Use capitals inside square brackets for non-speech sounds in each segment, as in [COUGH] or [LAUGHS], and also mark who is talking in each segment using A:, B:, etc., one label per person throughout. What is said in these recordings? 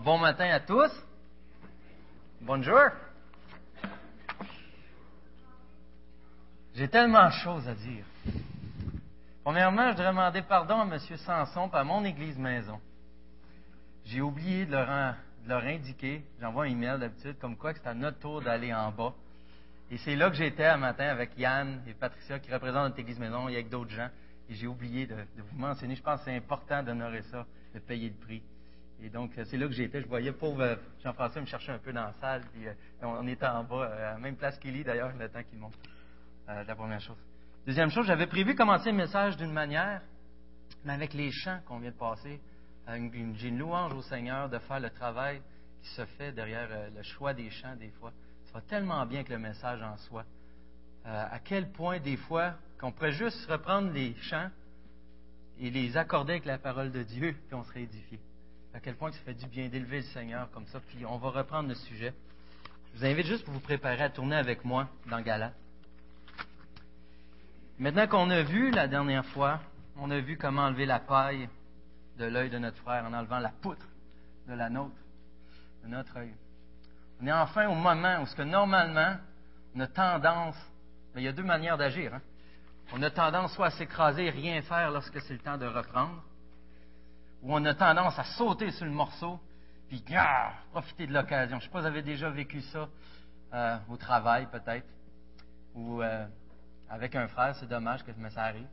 A: Bon matin à tous. Bonjour. J'ai tellement de choses à dire. Premièrement, je voudrais demander pardon à M. Sanson et à mon église maison. J'ai oublié de leur, de leur indiquer, j'envoie un email d'habitude, comme quoi que c'est à notre tour d'aller en bas. Et c'est là que j'étais un matin avec Yann et Patricia qui représentent notre église maison et avec d'autres gens. Et j'ai oublié de, de vous mentionner. Je pense que c'est important d'honorer ça, de payer le prix. Et donc, c'est là que j'étais. Je voyais pauvre Jean-François me chercher un peu dans la salle. Puis, euh, on était en bas, à la même place qu'Élie d'ailleurs, le temps qu'il monte. Euh, la première chose. Deuxième chose, j'avais prévu commencer le message d'une manière, mais avec les chants qu'on vient de passer, j'ai une louange au Seigneur de faire le travail qui se fait derrière euh, le choix des chants des fois. Ça va tellement bien que le message en soi. Euh, à quel point des fois qu'on pourrait juste reprendre les chants et les accorder avec la parole de Dieu, puis on serait édifié. À quel point ça fait du bien d'élever le Seigneur comme ça. Puis on va reprendre le sujet. Je vous invite juste pour vous préparer à tourner avec moi dans Galate. Maintenant qu'on a vu la dernière fois, on a vu comment enlever la paille de l'œil de notre frère en enlevant la poutre de la nôtre, de notre œil. On est enfin au moment où ce que normalement, on a tendance, il y a deux manières d'agir. Hein. On a tendance soit à s'écraser et rien faire lorsque c'est le temps de reprendre, ou on a tendance à sauter sur le morceau, puis ah, profiter de l'occasion. Je ne sais pas si vous avez déjà vécu ça euh, au travail peut-être, ou euh, avec un frère, c'est dommage que ça arrive,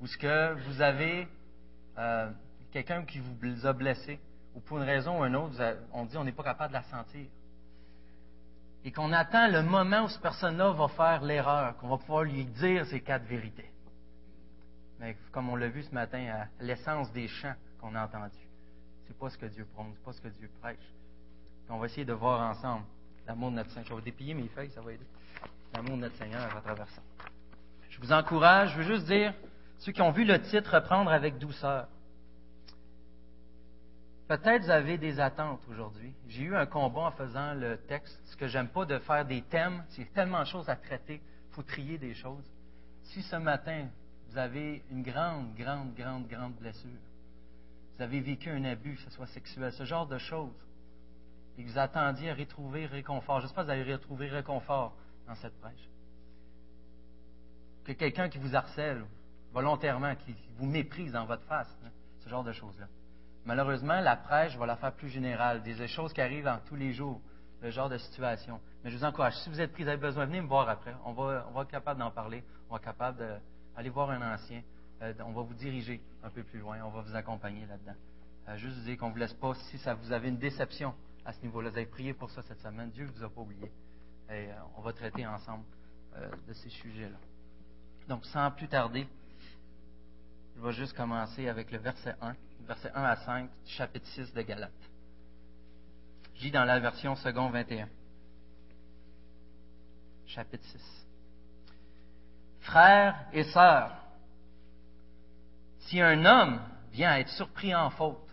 A: ou ce que vous avez euh, quelqu'un qui vous a blessé, ou pour une raison ou une autre, on dit on n'est pas capable de la sentir. Et qu'on attend le moment où cette personne-là va faire l'erreur, qu'on va pouvoir lui dire ces quatre vérités. Mais comme on l'a vu ce matin à l'essence des chants qu'on a entendus, c'est pas ce que Dieu prône, c'est pas ce que Dieu prêche. on va essayer de voir ensemble l'amour de notre Seigneur. Je vais déplier mes feuilles, ça va aider. L'amour de notre Seigneur à travers ça. Je vous encourage, je veux juste dire, ceux qui ont vu le titre reprendre avec douceur. Peut-être vous avez des attentes aujourd'hui. J'ai eu un combat en faisant le texte. Ce que j'aime pas de faire des thèmes, c'est tellement de choses à traiter. Il faut trier des choses. Si ce matin, vous avez une grande, grande, grande, grande blessure, vous avez vécu un abus, que ce soit sexuel, ce genre de choses, et que vous attendiez à retrouver réconfort, j'espère que vous allez retrouver réconfort dans cette prêche que quelqu'un qui vous harcèle volontairement, qui vous méprise dans votre face, hein, ce genre de choses-là. Malheureusement, la prêche va la faire plus générale, des choses qui arrivent en tous les jours, le genre de situation. Mais je vous encourage, si vous êtes pris, vous avez besoin, venez me voir après. On va, on va être capable d'en parler, on va être capable d'aller voir un ancien, euh, on va vous diriger un peu plus loin, on va vous accompagner là-dedans. Euh, juste vous dire qu'on ne vous laisse pas, si ça vous avez une déception à ce niveau-là, vous avez prié pour ça cette semaine, Dieu ne vous a pas oublié. Euh, on va traiter ensemble de ces sujets-là. Donc, sans plus tarder, je vais juste commencer avec le verset 1, verset 1 à 5, chapitre 6 de Galates. J'ai dans la version second 21. Chapitre 6. Frères et sœurs, si un homme vient à être surpris en faute,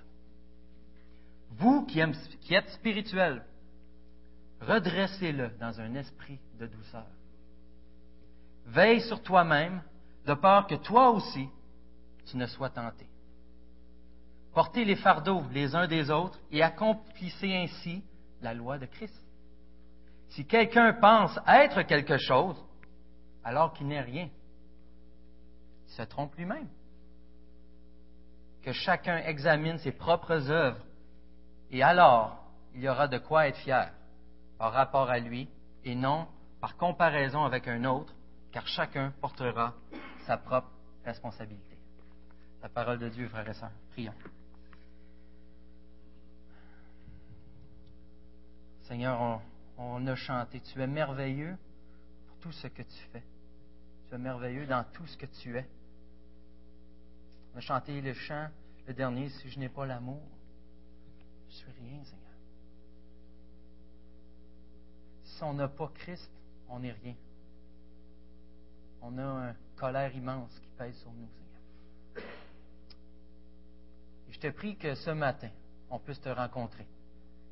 A: vous qui, êtes spirituels, redressez-le dans un esprit de douceur. Veille sur toi-même, de peur que toi aussi, tu ne sois tenté. Portez les fardeaux les uns des autres et accomplissez ainsi la loi de Christ. Si quelqu'un pense être quelque chose, alors qu'il n'est rien, il se trompe lui-même. Que chacun examine ses propres œuvres, et alors il y aura de quoi être fier par rapport à lui, et non par comparaison avec un autre car chacun portera sa propre responsabilité. La parole de Dieu, frères et sœurs. Prions. Seigneur, on, a chanté. Tu es merveilleux pour tout ce que tu fais. Tu es merveilleux dans tout ce que tu es. On a le chant, le dernier, si je n'ai pas l'amour, je suis rien, Seigneur. Si on n'a pas Christ, on n'est rien on a une colère immense qui pèse sur nous, Seigneur. Et je te prie que ce matin, on puisse te rencontrer.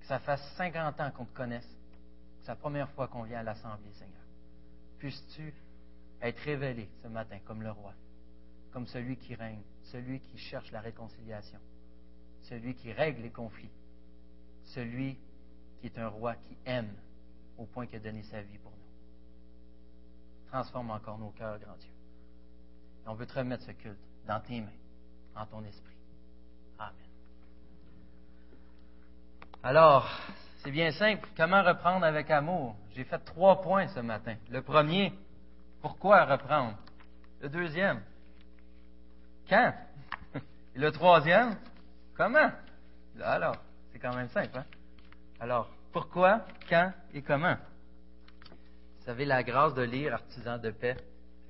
A: Que ça fasse 50 ans qu'on te connaisse. Que c'est la première fois qu'on vient à l'Assemblée, Seigneur. Puisses-tu être révélé ce matin comme le roi, comme celui qui règne, celui qui cherche la réconciliation, celui qui règle les conflits, celui qui est un roi qui aime au point qu'il a donné sa vie pour nous. Transforme encore nos cœurs, grand Dieu. Et on veut te remettre ce culte dans tes mains, en ton esprit. Amen. Alors, c'est bien simple. Comment reprendre avec amour? J'ai fait trois points ce matin. Le premier, pourquoi reprendre? Le deuxième, quand? [LAUGHS] Et le troisième, comment? Alors, c'est quand même simple. Hein? Alors, pourquoi, quand et comment? Vous savez, la grâce de lire Artisans de paix,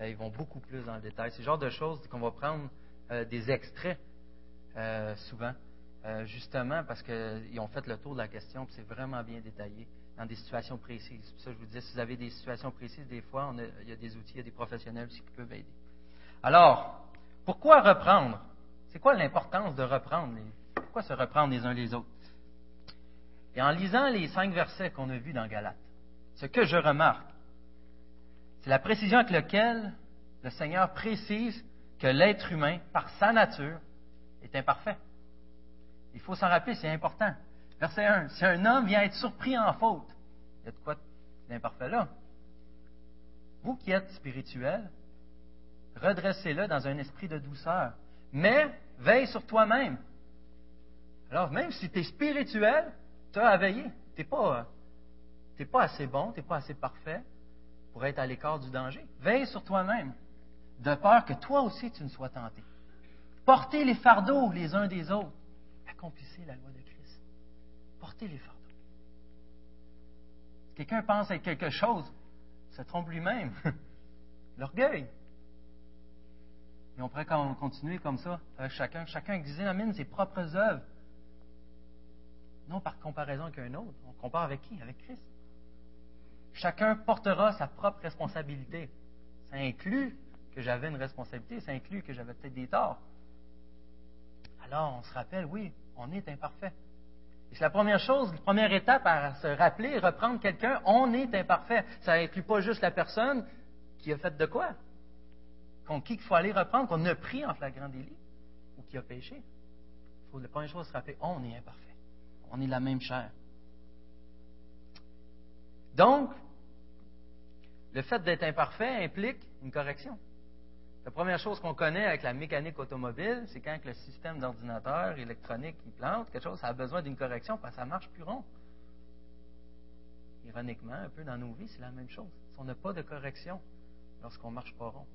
A: euh, ils vont beaucoup plus dans le détail. C'est le genre de choses qu'on va prendre euh, des extraits euh, souvent, justement parce qu'ils ont fait le tour de la question, puis c'est vraiment bien détaillé dans des situations précises. Ça je vous disais, si vous avez des situations précises, des fois, il y a des outils, il y a des professionnels aussi qui peuvent aider. Alors, pourquoi reprendre? C'est quoi l'importance de reprendre? pourquoi se reprendre les uns les autres? Et en lisant les cinq versets qu'on a vus dans Galate, ce que je remarque, c'est la précision avec laquelle le Seigneur précise que l'être humain, par sa nature, est imparfait. Il faut s'en rappeler, c'est important. Verset 1. Si un homme vient être surpris en faute, il y a de quoi d'imparfait là. Vous qui êtes spirituel, redressez-le dans un esprit de douceur. Mais veille sur toi-même. Alors, même si tu es spirituel, tu as à veiller. Tu n'es pas, pas assez bon, tu n'es pas assez parfait pour être à l'écart du danger. Veille sur toi-même, de peur que toi aussi tu ne sois tenté. Portez les fardeaux les uns des autres. Accomplissez la loi de Christ. Portez les fardeaux. Quelqu'un pense à quelque chose, se trompe lui-même. [LAUGHS] L'orgueil. Et on pourrait continuer comme ça, chacun. Chacun examine ses propres œuvres. Non par comparaison avec un autre. On compare avec qui? Avec Christ. Chacun portera sa propre responsabilité. Ça inclut que j'avais une responsabilité, ça inclut que j'avais peut-être des torts. Alors, on se rappelle, oui, on est imparfait. Et c'est la première chose, la première étape à se rappeler, reprendre quelqu'un, on est imparfait. Ça inclut pas juste la personne qui a fait de quoi, il faut aller reprendre, qu'on a pris en flagrant délit ou qui a péché. Il faut la première chose se rappeler, on est imparfait. On est la même chair. Donc, le fait d'être imparfait implique une correction. La première chose qu'on connaît avec la mécanique automobile, c'est quand le système d'ordinateur électronique qui plante quelque chose, ça a besoin d'une correction parce que ça marche plus rond. Ironiquement, un peu dans nos vies, c'est la même chose. Si on n'a pas de correction lorsqu'on marche pas rond,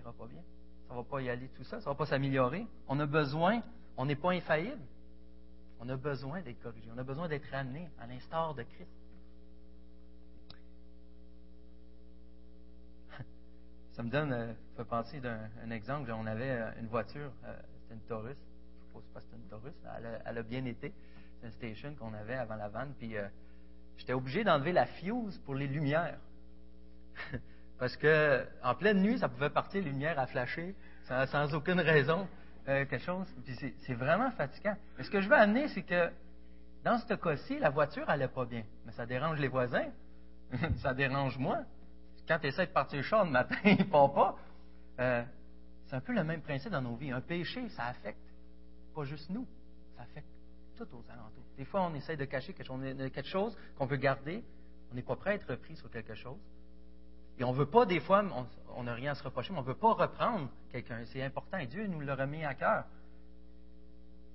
A: ira pas bien. Ça va pas y aller tout ça, ça va pas s'améliorer. On a besoin, on n'est pas infaillible. On a besoin d'être corrigé. On a besoin d'être ramené à l'instar de Christ. [LAUGHS] Ça me donne, euh, fait penser d'un exemple. On avait euh, une voiture, euh, c'était une Taurus. Je ne sais pas si c'était une Taurus. Elle a, bien été. C'est une station qu'on avait avant la vanne. Puis j'étais obligé d'enlever la fuse pour les lumières. [LAUGHS] Parce que en pleine nuit, ça pouvait partir les lumières à flasher sans, aucune raison, quelque chose. Puis c'est vraiment fatigant. Mais ce que je veux amener, c'est que dans ce cas-ci, la voiture allait pas bien. Mais ça dérange les voisins. [LAUGHS] ça dérange moi quand tu essaies de partir chaud le matin, il ne part pas. Euh, c'est un peu le même principe dans nos vies. Un péché, ça affecte pas juste nous, ça affecte tout aux alentours. Des fois, on essaie de cacher quelque chose, qu'on veut garder. On n'est pas prêt à être repris sur quelque chose. Et on ne veut pas, des fois, on n'a rien à se reprocher, mais on ne veut pas reprendre quelqu'un. C'est important. Et Dieu nous l'a remis à cœur.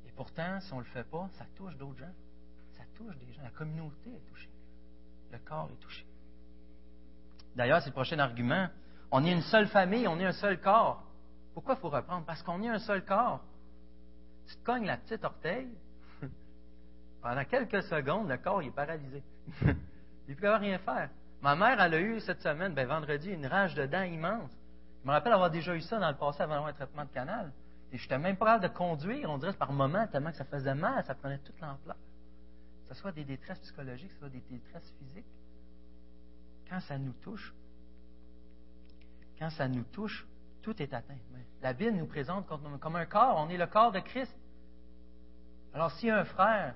A: Et pourtant, si on ne le fait pas, ça touche d'autres gens. Ça touche des gens. La communauté est touchée. Le corps est touché. D'ailleurs, c'est le prochain argument. On est une seule famille, on est un seul corps. Pourquoi il faut reprendre? Parce qu'on est un seul corps. Tu te cognes la petite orteil, [LAUGHS] pendant quelques secondes, le corps est paralysé. [LAUGHS] il ne peut rien faire. Ma mère, elle a eu cette semaine, ben, vendredi, une rage de dents immense. Je me rappelle avoir déjà eu ça dans le passé avant un traitement de canal. Et je n'étais même pas capable de conduire, on dirait par moment, tellement que ça faisait mal, ça prenait toute l'ampleur. Que ce soit des détresses psychologiques, que ce soit des détresses physiques quand ça nous touche, quand ça nous touche, tout est atteint. La Bible nous présente comme un corps, on est le corps de Christ. Alors, si un frère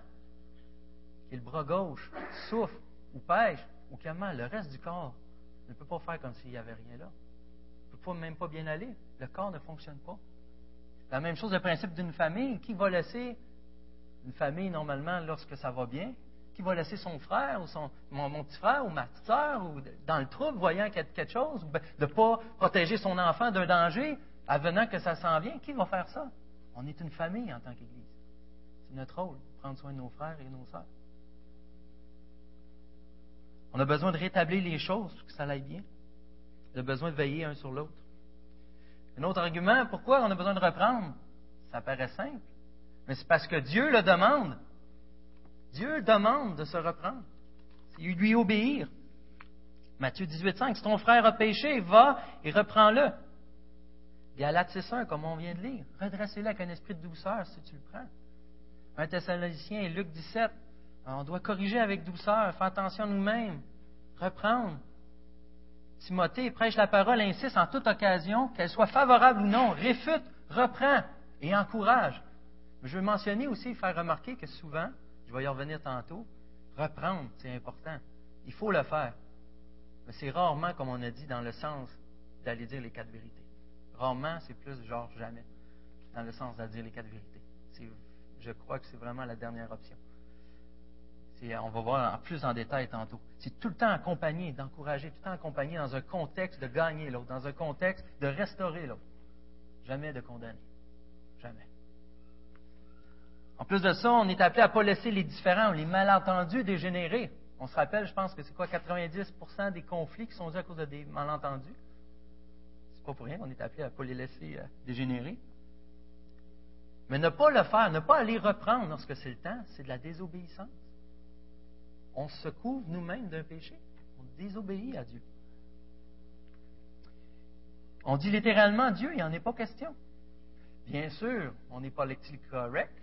A: qui est le bras gauche souffre ou pêche ou mal, le reste du corps ne peut pas faire comme s'il n'y avait rien là. Il ne peut même pas bien aller. Le corps ne fonctionne pas. La même chose, le principe d'une famille. Qui va laisser Une famille, normalement, lorsque ça va bien, qui va laisser son frère ou son, mon, petit frère ou ma petite soeur dans le trouble, voyant qu'il y a quelque chose, ben, de ne pas protéger son enfant d'un danger, avenant que ça s'en vient, qui va faire ça? On est une famille en tant qu'Église. C'est notre rôle, prendre soin de nos frères et nos sœurs. On a besoin de rétablir les choses pour que ça aille bien. On a besoin de veiller un sur l'autre. Un autre argument, pourquoi on a besoin de reprendre? Ça paraît simple. Mais c'est parce que Dieu le demande. Dieu demande de se reprendre. C'est lui obéir. Matthieu 18, 5. Si ton frère a péché, va et reprends-le. Galates 6.1, comme on vient de lire. Redressez-le avec un esprit de douceur si tu le prends. Un Thessaloniciens et Luc 17. On doit corriger avec douceur, faire attention à nous-mêmes, reprendre. Timothée prêche la parole, insiste en toute occasion, qu'elle soit favorable ou non, réfute, reprend et encourage. je veux mentionner aussi, faire remarquer que souvent, je vais y revenir tantôt, reprendre, c'est important. Il faut le faire. Mais c'est rarement, comme on a dit, dans le sens d'aller dire les quatre vérités. Rarement, c'est plus genre jamais, dans le sens d'aller dire les quatre vérités. Je crois que c'est vraiment la dernière option on va voir en plus en détail tantôt. C'est tout le temps accompagné, d'encourager, tout le temps accompagné dans un contexte de gagner l'autre, dans un contexte de restaurer l'autre. Jamais de condamner. Jamais. En plus de ça, on est appelé à ne pas laisser les différents, les malentendus dégénérer. On se rappelle, je pense que c'est quoi, 90% des conflits qui sont dus à cause de des malentendus? C'est pas pour rien qu'on est appelé à ne pas les laisser euh, dégénérer. Mais ne pas le faire, ne pas aller reprendre lorsque c'est le temps, c'est de la désobéissance on se couvre nous-mêmes d'un péché. On désobéit à Dieu. On dit littéralement Dieu, il n'y en est pas question. Bien sûr, on n'est pas politically correct,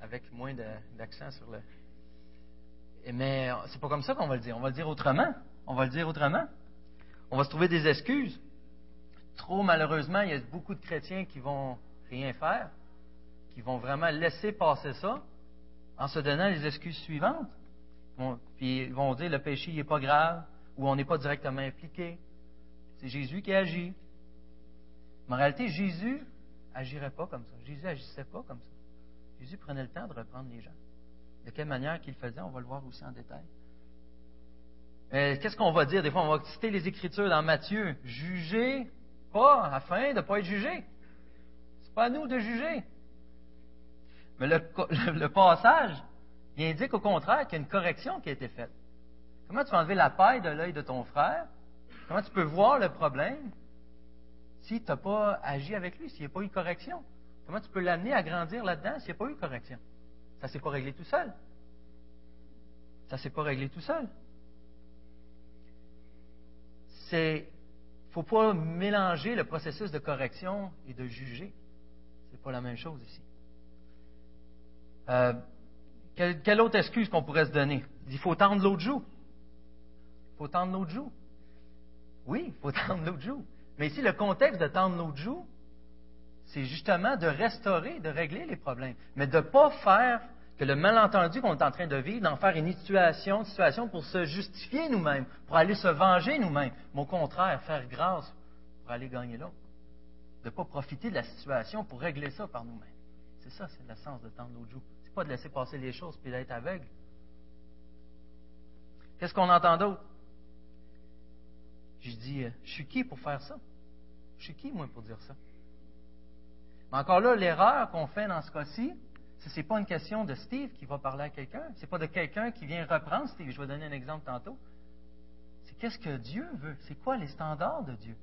A: avec moins d'accent sur le. Mais c'est pas comme ça qu'on va le dire. On va le dire autrement. On va le dire autrement. On va se trouver des excuses. Trop malheureusement, il y a beaucoup de chrétiens qui vont rien faire, qui vont vraiment laisser passer ça en se donnant les excuses suivantes puis ils vont dire le péché n'est pas grave ou on n'est pas directement impliqué. C'est Jésus qui agit. Mais en réalité, Jésus agirait pas comme ça. Jésus agissait pas comme ça. Jésus prenait le temps de reprendre les gens. De quelle manière qu'il faisait, on va le voir aussi en détail. Qu'est-ce qu'on va dire? Des fois, on va citer les Écritures dans Matthieu. Jugez pas afin de ne pas être jugé. C'est pas à nous de juger. Mais le [LAUGHS] passage il indique au contraire qu'il y a une correction qui a été faite. Comment tu vas enlever la paille de l'œil de ton frère? Comment tu peux voir le problème si tu n'as pas agi avec lui, s'il n'y a pas eu correction? Comment tu peux l'amener à grandir là-dedans s'il n'y a pas eu correction? Ça ne s'est pas réglé tout seul. Ça ne s'est pas réglé tout seul. C'est faut pas mélanger le processus de correction et de juger. C'est pas la même chose ici. Euh, quelle, autre excuse qu'on pourrait se donner? Il faut tendre l'autre joue. Il faut tendre l'autre joue. Oui, il faut [LAUGHS] tendre l'autre joue. Mais ici, le contexte de tendre l'autre joue, c'est justement de restaurer, de régler les problèmes. Mais de ne pas faire que le malentendu qu'on est en train de vivre, d'en faire une situation, une situation pour se justifier nous-mêmes, pour aller se venger nous-mêmes. Mais au contraire, faire grâce pour aller gagner l'autre. De ne pas profiter de la situation pour régler ça par nous-mêmes. C'est ça, c'est le sens de tendre l'autre joue pas de laisser passer les choses puis d'être aveugle. Qu'est-ce qu'on entend d'autre? Je dis, euh, je suis qui pour faire ça? Je suis qui, moi, pour dire ça? Mais encore là, l'erreur qu'on fait dans ce cas-ci, ce n'est pas une question de Steve qui va parler à quelqu'un. Ce n'est pas de quelqu'un qui vient reprendre Steve. Je vais donner un exemple tantôt. C'est qu'est-ce que Dieu veut? C'est quoi les standards de Dieu?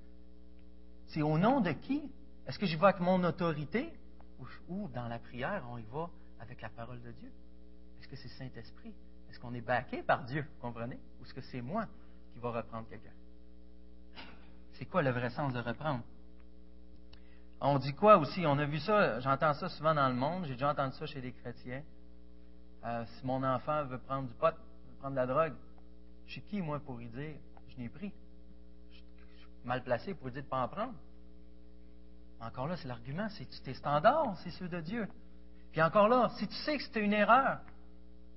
A: C'est au nom de qui? Est-ce que j'y vais avec mon autorité? Ou, ou dans la prière, on y va avec la parole de Dieu? Est-ce que c'est Saint-Esprit? Est-ce qu'on est baqué par Dieu, comprenez? Ou est-ce que c'est moi qui va reprendre quelqu'un? C'est quoi le vrai sens de reprendre? On dit quoi aussi? On a vu ça, j'entends ça souvent dans le monde, j'ai déjà entendu ça chez les chrétiens. Euh, si mon enfant veut prendre du pot, veut prendre de la drogue, je suis qui, moi, pour lui dire, je n'ai pris? Je suis mal placé pour lui dire de ne pas en prendre. Encore là, c'est l'argument, c'est tes standards, c'est ceux de Dieu. Puis encore là, si tu sais que c'était une erreur,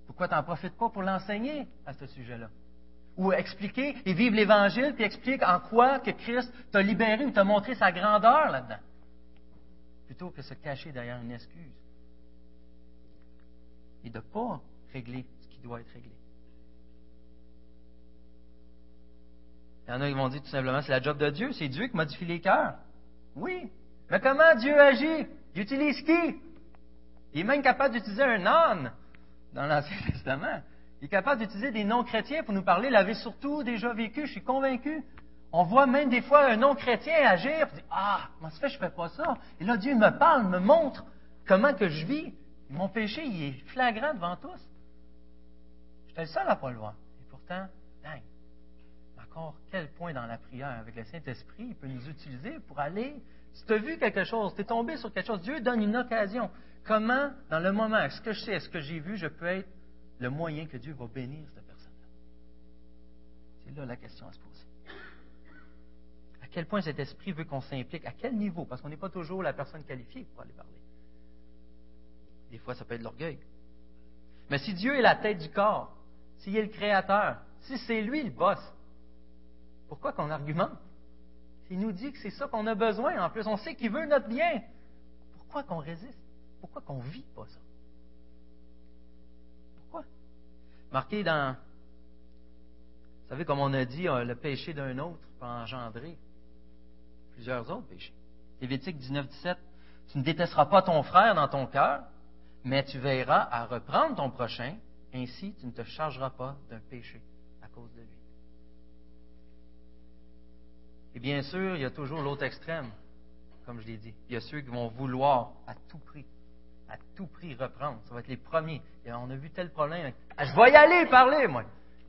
A: pourquoi tu n'en profites pas pour l'enseigner à ce sujet-là? Ou expliquer et vivre l'Évangile, puis explique en quoi que Christ t'a libéré ou t'a montré sa grandeur là-dedans, plutôt que se cacher derrière une excuse. et de ne pas régler ce qui doit être réglé. Il y en a qui vont dire tout simplement, c'est la job de Dieu, c'est Dieu qui modifie les cœurs. Oui, mais comment Dieu agit? Il utilise qui? Il est même capable d'utiliser un âne dans l'Ancien [LAUGHS] Testament. Il est capable d'utiliser des non-chrétiens pour nous parler. Il l'avait surtout déjà vécu, je suis convaincu. On voit même des fois un non-chrétien agir, Ah, comment ça fait je ne fais pas ça? Et là, Dieu me parle, me montre comment que je vis. Mon péché, il est flagrant devant tous. J'étais le seul à ne pas le voir. Et pourtant, dingue. Encore, quel point dans la prière avec le Saint-Esprit, il peut nous utiliser pour aller. Si tu as vu quelque chose, tu es tombé sur quelque chose, Dieu donne une occasion. Comment, dans le moment, est-ce que je sais, est-ce que j'ai vu, je peux être le moyen que Dieu va bénir cette personne-là? C'est là la question à se poser. À quel point cet esprit veut qu'on s'implique? À quel niveau? Parce qu'on n'est pas toujours la personne qualifiée pour aller parler. Des fois, ça peut être l'orgueil. Mais si Dieu est la tête du corps, s'il est le créateur, si c'est lui le boss, pourquoi qu'on argumente? Il nous dit que c'est ça qu'on a besoin. En plus, on sait qu'il veut notre bien. Pourquoi qu'on résiste? Pourquoi qu'on ne vit pas ça? Pourquoi? Marqué dans. Vous savez, comme on a dit, euh, le péché d'un autre peut engendrer plusieurs autres péchés. Lévitique 19, 17. Tu ne détesteras pas ton frère dans ton cœur, mais tu veilleras à reprendre ton prochain, ainsi tu ne te chargeras pas d'un péché à cause de lui. Et bien sûr, il y a toujours l'autre extrême, comme je l'ai dit. Il y a ceux qui vont vouloir à tout prix, à tout prix reprendre. Ça va être les premiers. Et on a vu tel problème. Ah, je vais y aller parler, moi.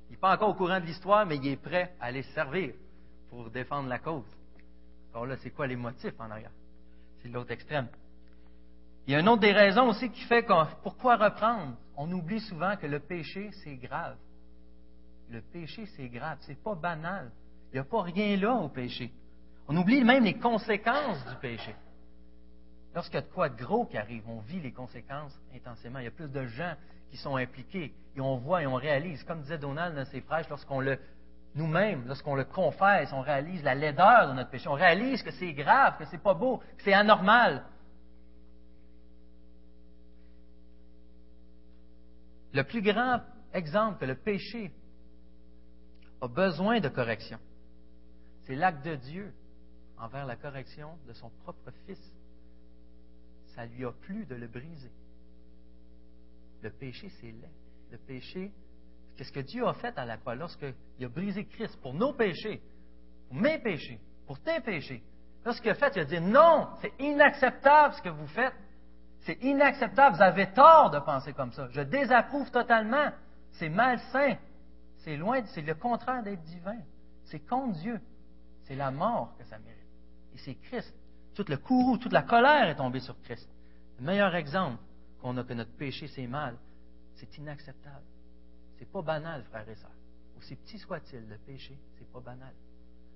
A: Il n'est pas encore au courant de l'histoire, mais il est prêt à aller servir pour défendre la cause. Alors là, c'est quoi les motifs en arrière? C'est l'autre extrême. Il y a une autre des raisons aussi qui fait qu'on, pourquoi reprendre? On oublie souvent que le péché, c'est grave. Le péché, c'est grave. C'est pas banal. Il n'y a pas rien là au péché. On oublie même les conséquences du péché. Lorsqu'il y a de quoi de gros qui arrive, on vit les conséquences intensément. Il y a plus de gens qui sont impliqués et on voit et on réalise. Comme disait Donald dans ses prêches, lorsqu'on le, nous-mêmes, lorsqu'on le confesse, on réalise la laideur de notre péché. On réalise que c'est grave, que c'est pas beau, que c'est anormal. Le plus grand exemple que le péché a besoin de correction, c'est l'acte de Dieu envers la correction de son propre Fils. Ça lui a plu de le briser. Le péché, c'est laid. Le péché, qu'est-ce que Dieu a fait à la croix? Lorsqu'il a brisé Christ pour nos péchés, pour mes péchés, pour tes péchés? Lorsqu'il a fait, il a dit non, c'est inacceptable ce que vous faites. C'est inacceptable. Vous avez tort de penser comme ça. Je désapprouve totalement. C'est malsain. C'est loin, c'est le contraire d'être divin. C'est contre Dieu. C'est la mort que ça mérite. Et c'est Christ. Tout le courroux, toute la colère est tombée sur Christ. Le meilleur exemple qu'on a que notre péché, c'est mal, c'est inacceptable. C'est pas banal, frères et sœurs. Aussi petit soit-il, le péché, c'est pas banal.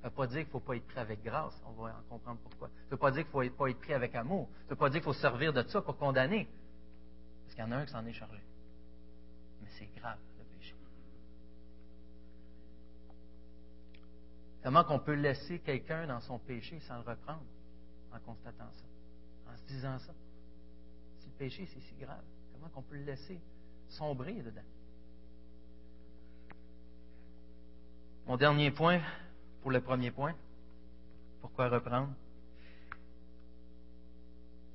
A: Ça ne veut pas dire qu'il ne faut pas être pris avec grâce. On va en comprendre pourquoi. Ça ne veut pas dire qu'il ne faut pas être pris avec amour. Ça ne veut pas dire qu'il faut servir de ça pour condamner. Parce qu'il y en a un qui s'en est chargé. Mais c'est grave. Comment qu'on peut laisser quelqu'un dans son péché sans le reprendre? En constatant ça, en se disant ça? Si le péché, c'est si grave, comment qu'on peut le laisser sombrer dedans? Mon dernier point, pour le premier point, pourquoi reprendre?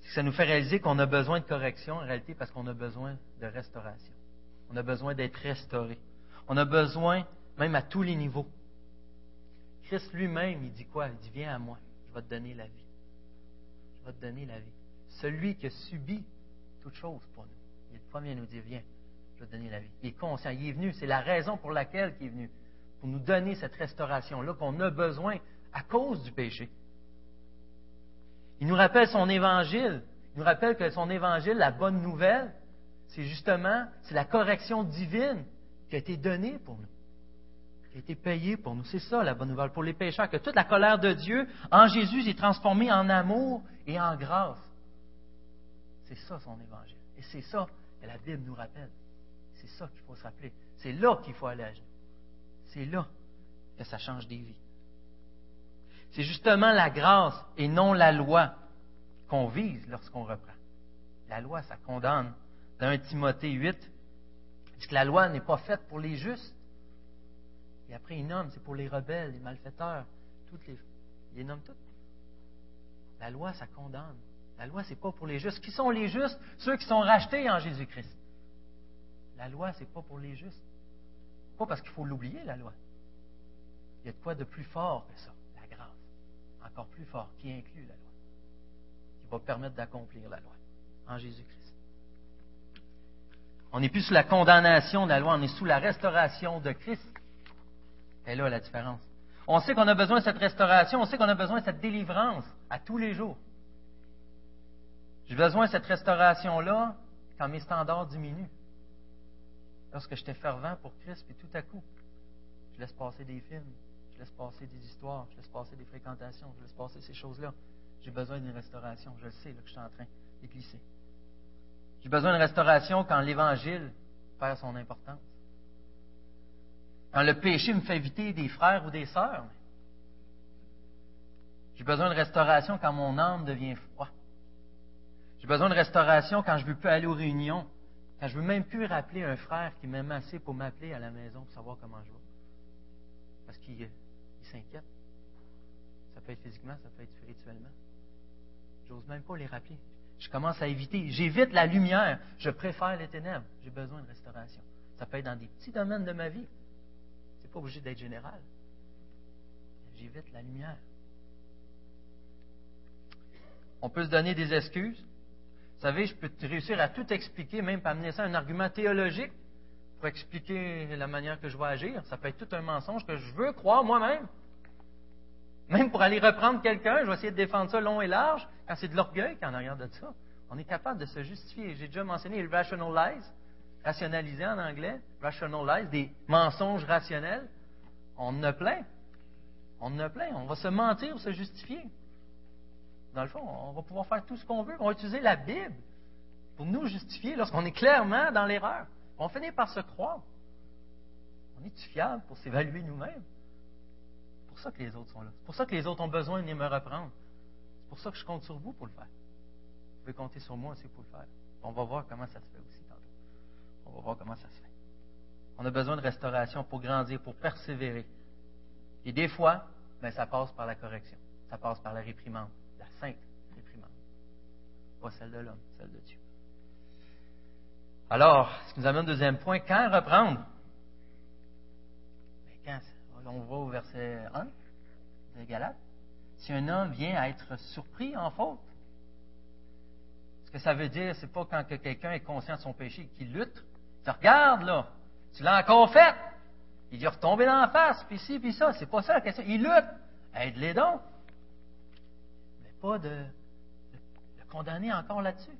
A: C'est que ça nous fait réaliser qu'on a besoin de correction en réalité parce qu'on a besoin de restauration. On a besoin d'être restauré. On a besoin, même à tous les niveaux, Christ lui-même, il dit quoi? Il dit, viens à moi, je vais te donner la vie. Je vais te donner la vie. Celui qui a subi toute chose pour nous. Il est le premier à nous dire, viens, je vais te donner la vie. Il est conscient, il est venu, c'est la raison pour laquelle il est venu. Pour nous donner cette restauration-là qu'on a besoin à cause du péché. Il nous rappelle son évangile. Il nous rappelle que son évangile, la bonne nouvelle, c'est justement, c'est la correction divine qui a été donnée pour nous été payé pour nous. C'est ça la bonne nouvelle pour les pécheurs, que toute la colère de Dieu en Jésus est transformée en amour et en grâce. C'est ça son évangile. Et c'est ça que la Bible nous rappelle. C'est ça qu'il faut se rappeler. C'est là qu'il faut aller agir. C'est là que ça change des vies. C'est justement la grâce et non la loi qu'on vise lorsqu'on reprend. La loi, ça condamne. Dans 1 Timothée 8, Est-ce que la loi n'est pas faite pour les justes? Et après, il nomme, c'est pour les rebelles, les malfaiteurs, toutes les. Il les nomme toutes. La loi, ça condamne. La loi, c'est pas pour les justes. Qui sont les justes? Ceux qui sont rachetés en Jésus-Christ. La loi, c'est pas pour les justes. Pas parce qu'il faut l'oublier, la loi. Il y a de quoi de plus fort que ça, la grâce. Encore plus fort, qui inclut la loi. Qui va permettre d'accomplir la loi en Jésus-Christ. On n'est plus sous la condamnation de la loi, on est sous la restauration de Christ. Et là la différence. On sait qu'on a besoin de cette restauration, on sait qu'on a besoin de cette délivrance à tous les jours. J'ai besoin de cette restauration-là quand mes standards diminuent. Lorsque j'étais fervent pour Christ, puis tout à coup, je laisse passer des films, je laisse passer des histoires, je laisse passer des fréquentations, je laisse passer ces choses-là. J'ai besoin d'une restauration. Je le sais là, que je suis en train de glisser. J'ai besoin d'une restauration quand l'Évangile perd son importance. Quand le péché me fait éviter des frères ou des sœurs. J'ai besoin de restauration quand mon âme devient froid. J'ai besoin de restauration quand je ne veux plus aller aux réunions, quand je ne veux même plus rappeler un frère qui m'aime assez pour m'appeler à la maison pour savoir comment je vais. Parce qu'il s'inquiète. Ça peut être physiquement, ça peut être spirituellement. J'ose même pas les rappeler. Je commence à éviter. J'évite la lumière. Je préfère les ténèbres. J'ai besoin de restauration. Ça peut être dans des petits domaines de ma vie obligé d'être général. J'évite la lumière. On peut se donner des excuses. Vous savez, je peux réussir à tout expliquer, même pas amener ça un argument théologique pour expliquer la manière que je vais agir. Ça peut être tout un mensonge que je veux croire moi-même. Même pour aller reprendre quelqu'un, je vais essayer de défendre ça long et large, quand c'est de l'orgueil qui en arrière de ça. On est capable de se justifier. J'ai déjà mentionné le rationalize rationaliser en anglais, rationalize, des mensonges rationnels. On en a plein. On en a plein. On va se mentir ou se justifier. Dans le fond, on va pouvoir faire tout ce qu'on veut. On va utiliser la Bible pour nous justifier lorsqu'on est clairement dans l'erreur. On finit par se croire. On est fiable pour s'évaluer nous-mêmes. C'est pour ça que les autres sont là. C'est pour ça que les autres ont besoin de venir me reprendre. C'est pour ça que je compte sur vous pour le faire. Vous pouvez compter sur moi aussi pour le faire. On va voir comment ça se fait. On va voir comment ça se fait. On a besoin de restauration pour grandir, pour persévérer. Et des fois, ben, ça passe par la correction. Ça passe par la réprimande, la sainte réprimande. Pas celle de l'homme, celle de Dieu. Alors, ce qui nous amène au deuxième point, quand reprendre? Ben, quand, On va au verset 1 de Galates. Si un homme vient à être surpris en faute, ce que ça veut dire, c'est pas quand quelqu'un est conscient de son péché qu'il lutte, tu regardes, là. Tu l'as encore fait. Il est retombé dans la face, puis ci, puis ça. C'est pas ça la question. Il lutte. Aide-les donc. Mais pas de, le condamner encore là-dessus.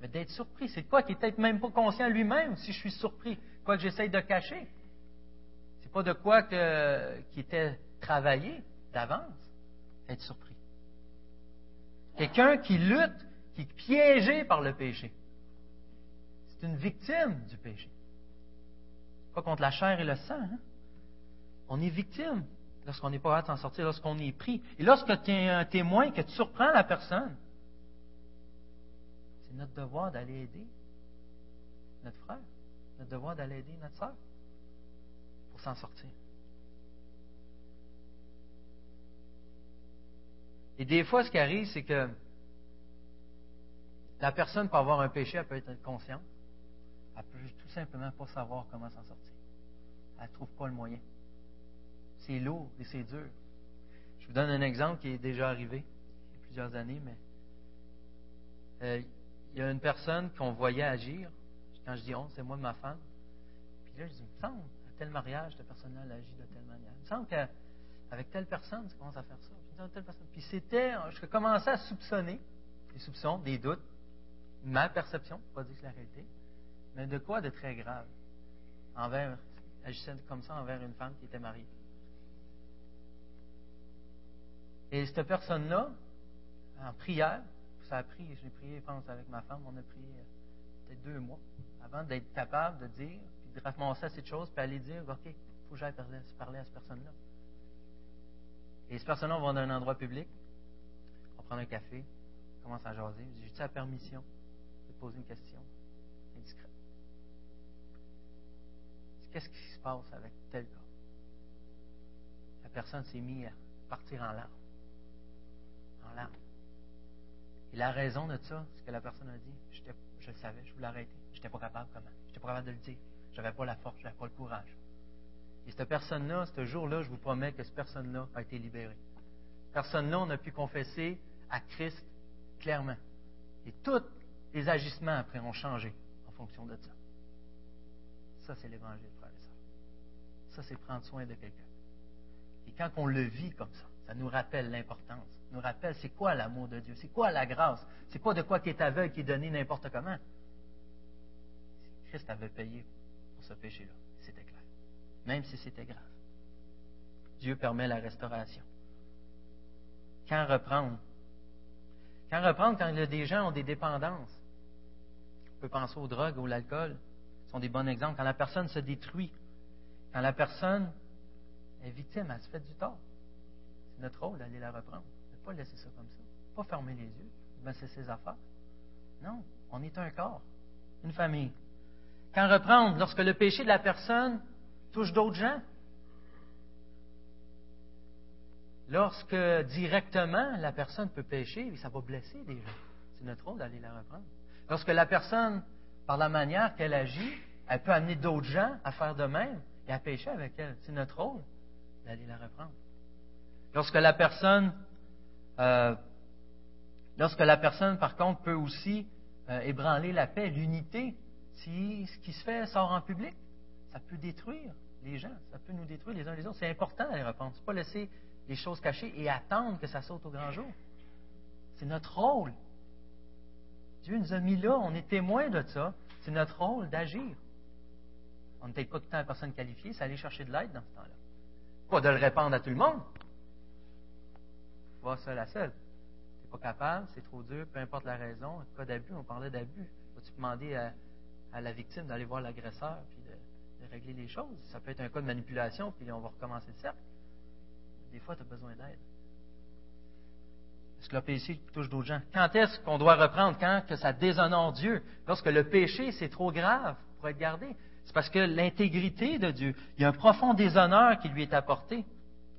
A: Mais d'être surpris. C'est quoi qui est peut-être même pas conscient lui-même si je suis surpris? Quoi que j'essaye de cacher? C'est pas de quoi que, qui était travaillé d'avance. Être surpris. Quelqu'un qui lutte, qui est piégé par le péché c'est une victime du péché. Pas contre la chair et le sang. Hein. On est victime lorsqu'on n'est pas hâte d'en sortir, lorsqu'on est pris. Et lorsque tu es un témoin, que tu surprends la personne, c'est notre devoir d'aller aider notre frère, notre devoir d'aller aider notre soeur pour s'en sortir. Et des fois, ce qui arrive, c'est que la personne peut avoir un péché, elle peut être consciente, elle peut tout simplement pas savoir comment s'en sortir. Elle ne trouve pas le moyen. C'est lourd et c'est dur. Je vous donne un exemple qui est déjà arrivé il y a plusieurs années, mais euh, il y a une personne qu'on voyait agir. Quand je dis on, c'est moi ma femme. Puis là, je dis, il me semble, à tel mariage, cette personne-là agit de telle manière. Il me semble qu'avec telle personne, tu commences à faire ça? Je dis, telle personne. Puis c'était, je commençais à soupçonner, des soupçons, des doutes, ma perception, pas dire la réalité mais de quoi de très grave envers, agissant comme ça envers une femme qui était mariée? Et cette personne-là, en prière, ça a pris, j'ai prié, je pense, avec ma femme, on a prié euh, peut-être deux mois avant d'être capable de dire, puis de ramasser cette chose, puis aller dire, OK, il faut que j'aille parler, à cette personne-là. Et cette personne-là, on va dans un endroit public, on prend un café, on commence à jaser. J'ai-tu la permission de poser une question? Qu'est-ce qui se passe avec tel cas? La personne s'est mise à partir en larmes. En larmes. Et la raison de ça, ce que la personne a dit, je le savais, je voulais arrêter. Je n'étais pas capable comment. Je n'étais pas capable de le dire. Je n'avais pas la force, je n'avais pas le courage. Et cette personne-là, ce jour-là, je vous promets que cette personne-là a été libérée. Personne-là, on pu confesser à Christ clairement. Et tous les agissements après ont changé en fonction de ça. Ça, c'est l'évangile. Ça, c'est prendre soin de quelqu'un. Et quand on le vit comme ça, ça nous rappelle l'importance. nous rappelle c'est quoi l'amour de Dieu, c'est quoi la grâce, c'est pas de quoi qui est aveugle qui est donné n'importe comment. Christ avait payé pour ce péché-là. C'était clair. Même si c'était grave. Dieu permet la restauration. Quand reprendre? Quand reprendre quand des gens ont des dépendances? On peut penser aux drogues ou l'alcool. Ce sont des bons exemples. Quand la personne se détruit, quand la personne est victime, elle se fait du tort. C'est notre rôle d'aller la reprendre. Ne pas laisser ça comme ça. Pas fermer les yeux. Ben, c'est ses affaires. Non, on est un corps, une famille. Quand reprendre lorsque le péché de la personne touche d'autres gens? Lorsque directement la personne peut pécher, ça va blesser des gens. C'est notre rôle d'aller la reprendre. Lorsque la personne, par la manière qu'elle agit, elle peut amener d'autres gens à faire de même et à pécher avec elle. C'est notre rôle d'aller la reprendre. Lorsque la personne, euh, lorsque la personne, par contre, peut aussi euh, ébranler la paix, l'unité, si ce qui se fait sort en public, ça peut détruire les gens, ça peut nous détruire les uns les autres. C'est important d'aller répondre. C'est pas laisser les choses cachées et attendre que ça saute au grand jour. C'est notre rôle. Dieu nous a mis là, on est témoin de ça. C'est notre rôle d'agir. On peut-être pas tout le temps la personne qualifiée, c'est aller chercher de l'aide dans ce temps-là. Pas de le répandre à tout le monde. Pas seul à seul. Tu pas capable, c'est trop dur, peu importe la raison. Cas d'abus, on parlait d'abus. Vas-tu demander à, à la victime d'aller voir l'agresseur puis de, régler les choses? Ça peut être un cas de manipulation, puis on va recommencer le cercle. Des fois, tu as besoin d'aide. Est-ce que le péché touche d'autres gens? Quand est-ce qu'on doit reprendre? Quand que ça déshonore Dieu? Lorsque le péché, c'est trop grave pour être gardé. C'est parce que l'intégrité de Dieu, il y a un profond déshonneur qui lui est apporté.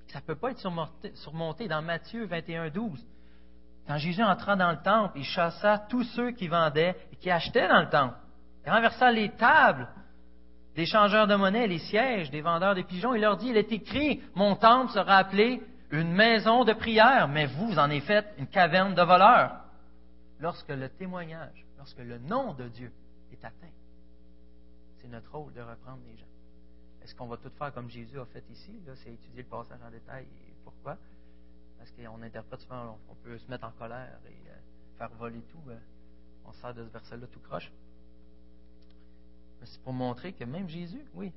A: Ça ne peut pas être surmonté. Dans Matthieu 21, 12, quand Jésus entra dans le temple, il chassa tous ceux qui vendaient et qui achetaient dans le temple. Il renversa les tables des changeurs de monnaie, les sièges des vendeurs de pigeons. Il leur dit, il est écrit, mon temple sera appelé une maison de prière, mais vous en avez fait une caverne de voleurs. Lorsque le témoignage, lorsque le nom de Dieu est atteint, c'est notre rôle de reprendre les gens. Est-ce qu'on va tout faire comme Jésus a fait ici? Là, c'est étudier le passage en détail. pourquoi? Parce qu'on interprète souvent, on peut se mettre en colère et euh, faire voler tout. Euh, on sert de ce verset-là tout croche. C'est pour montrer que même Jésus, oui,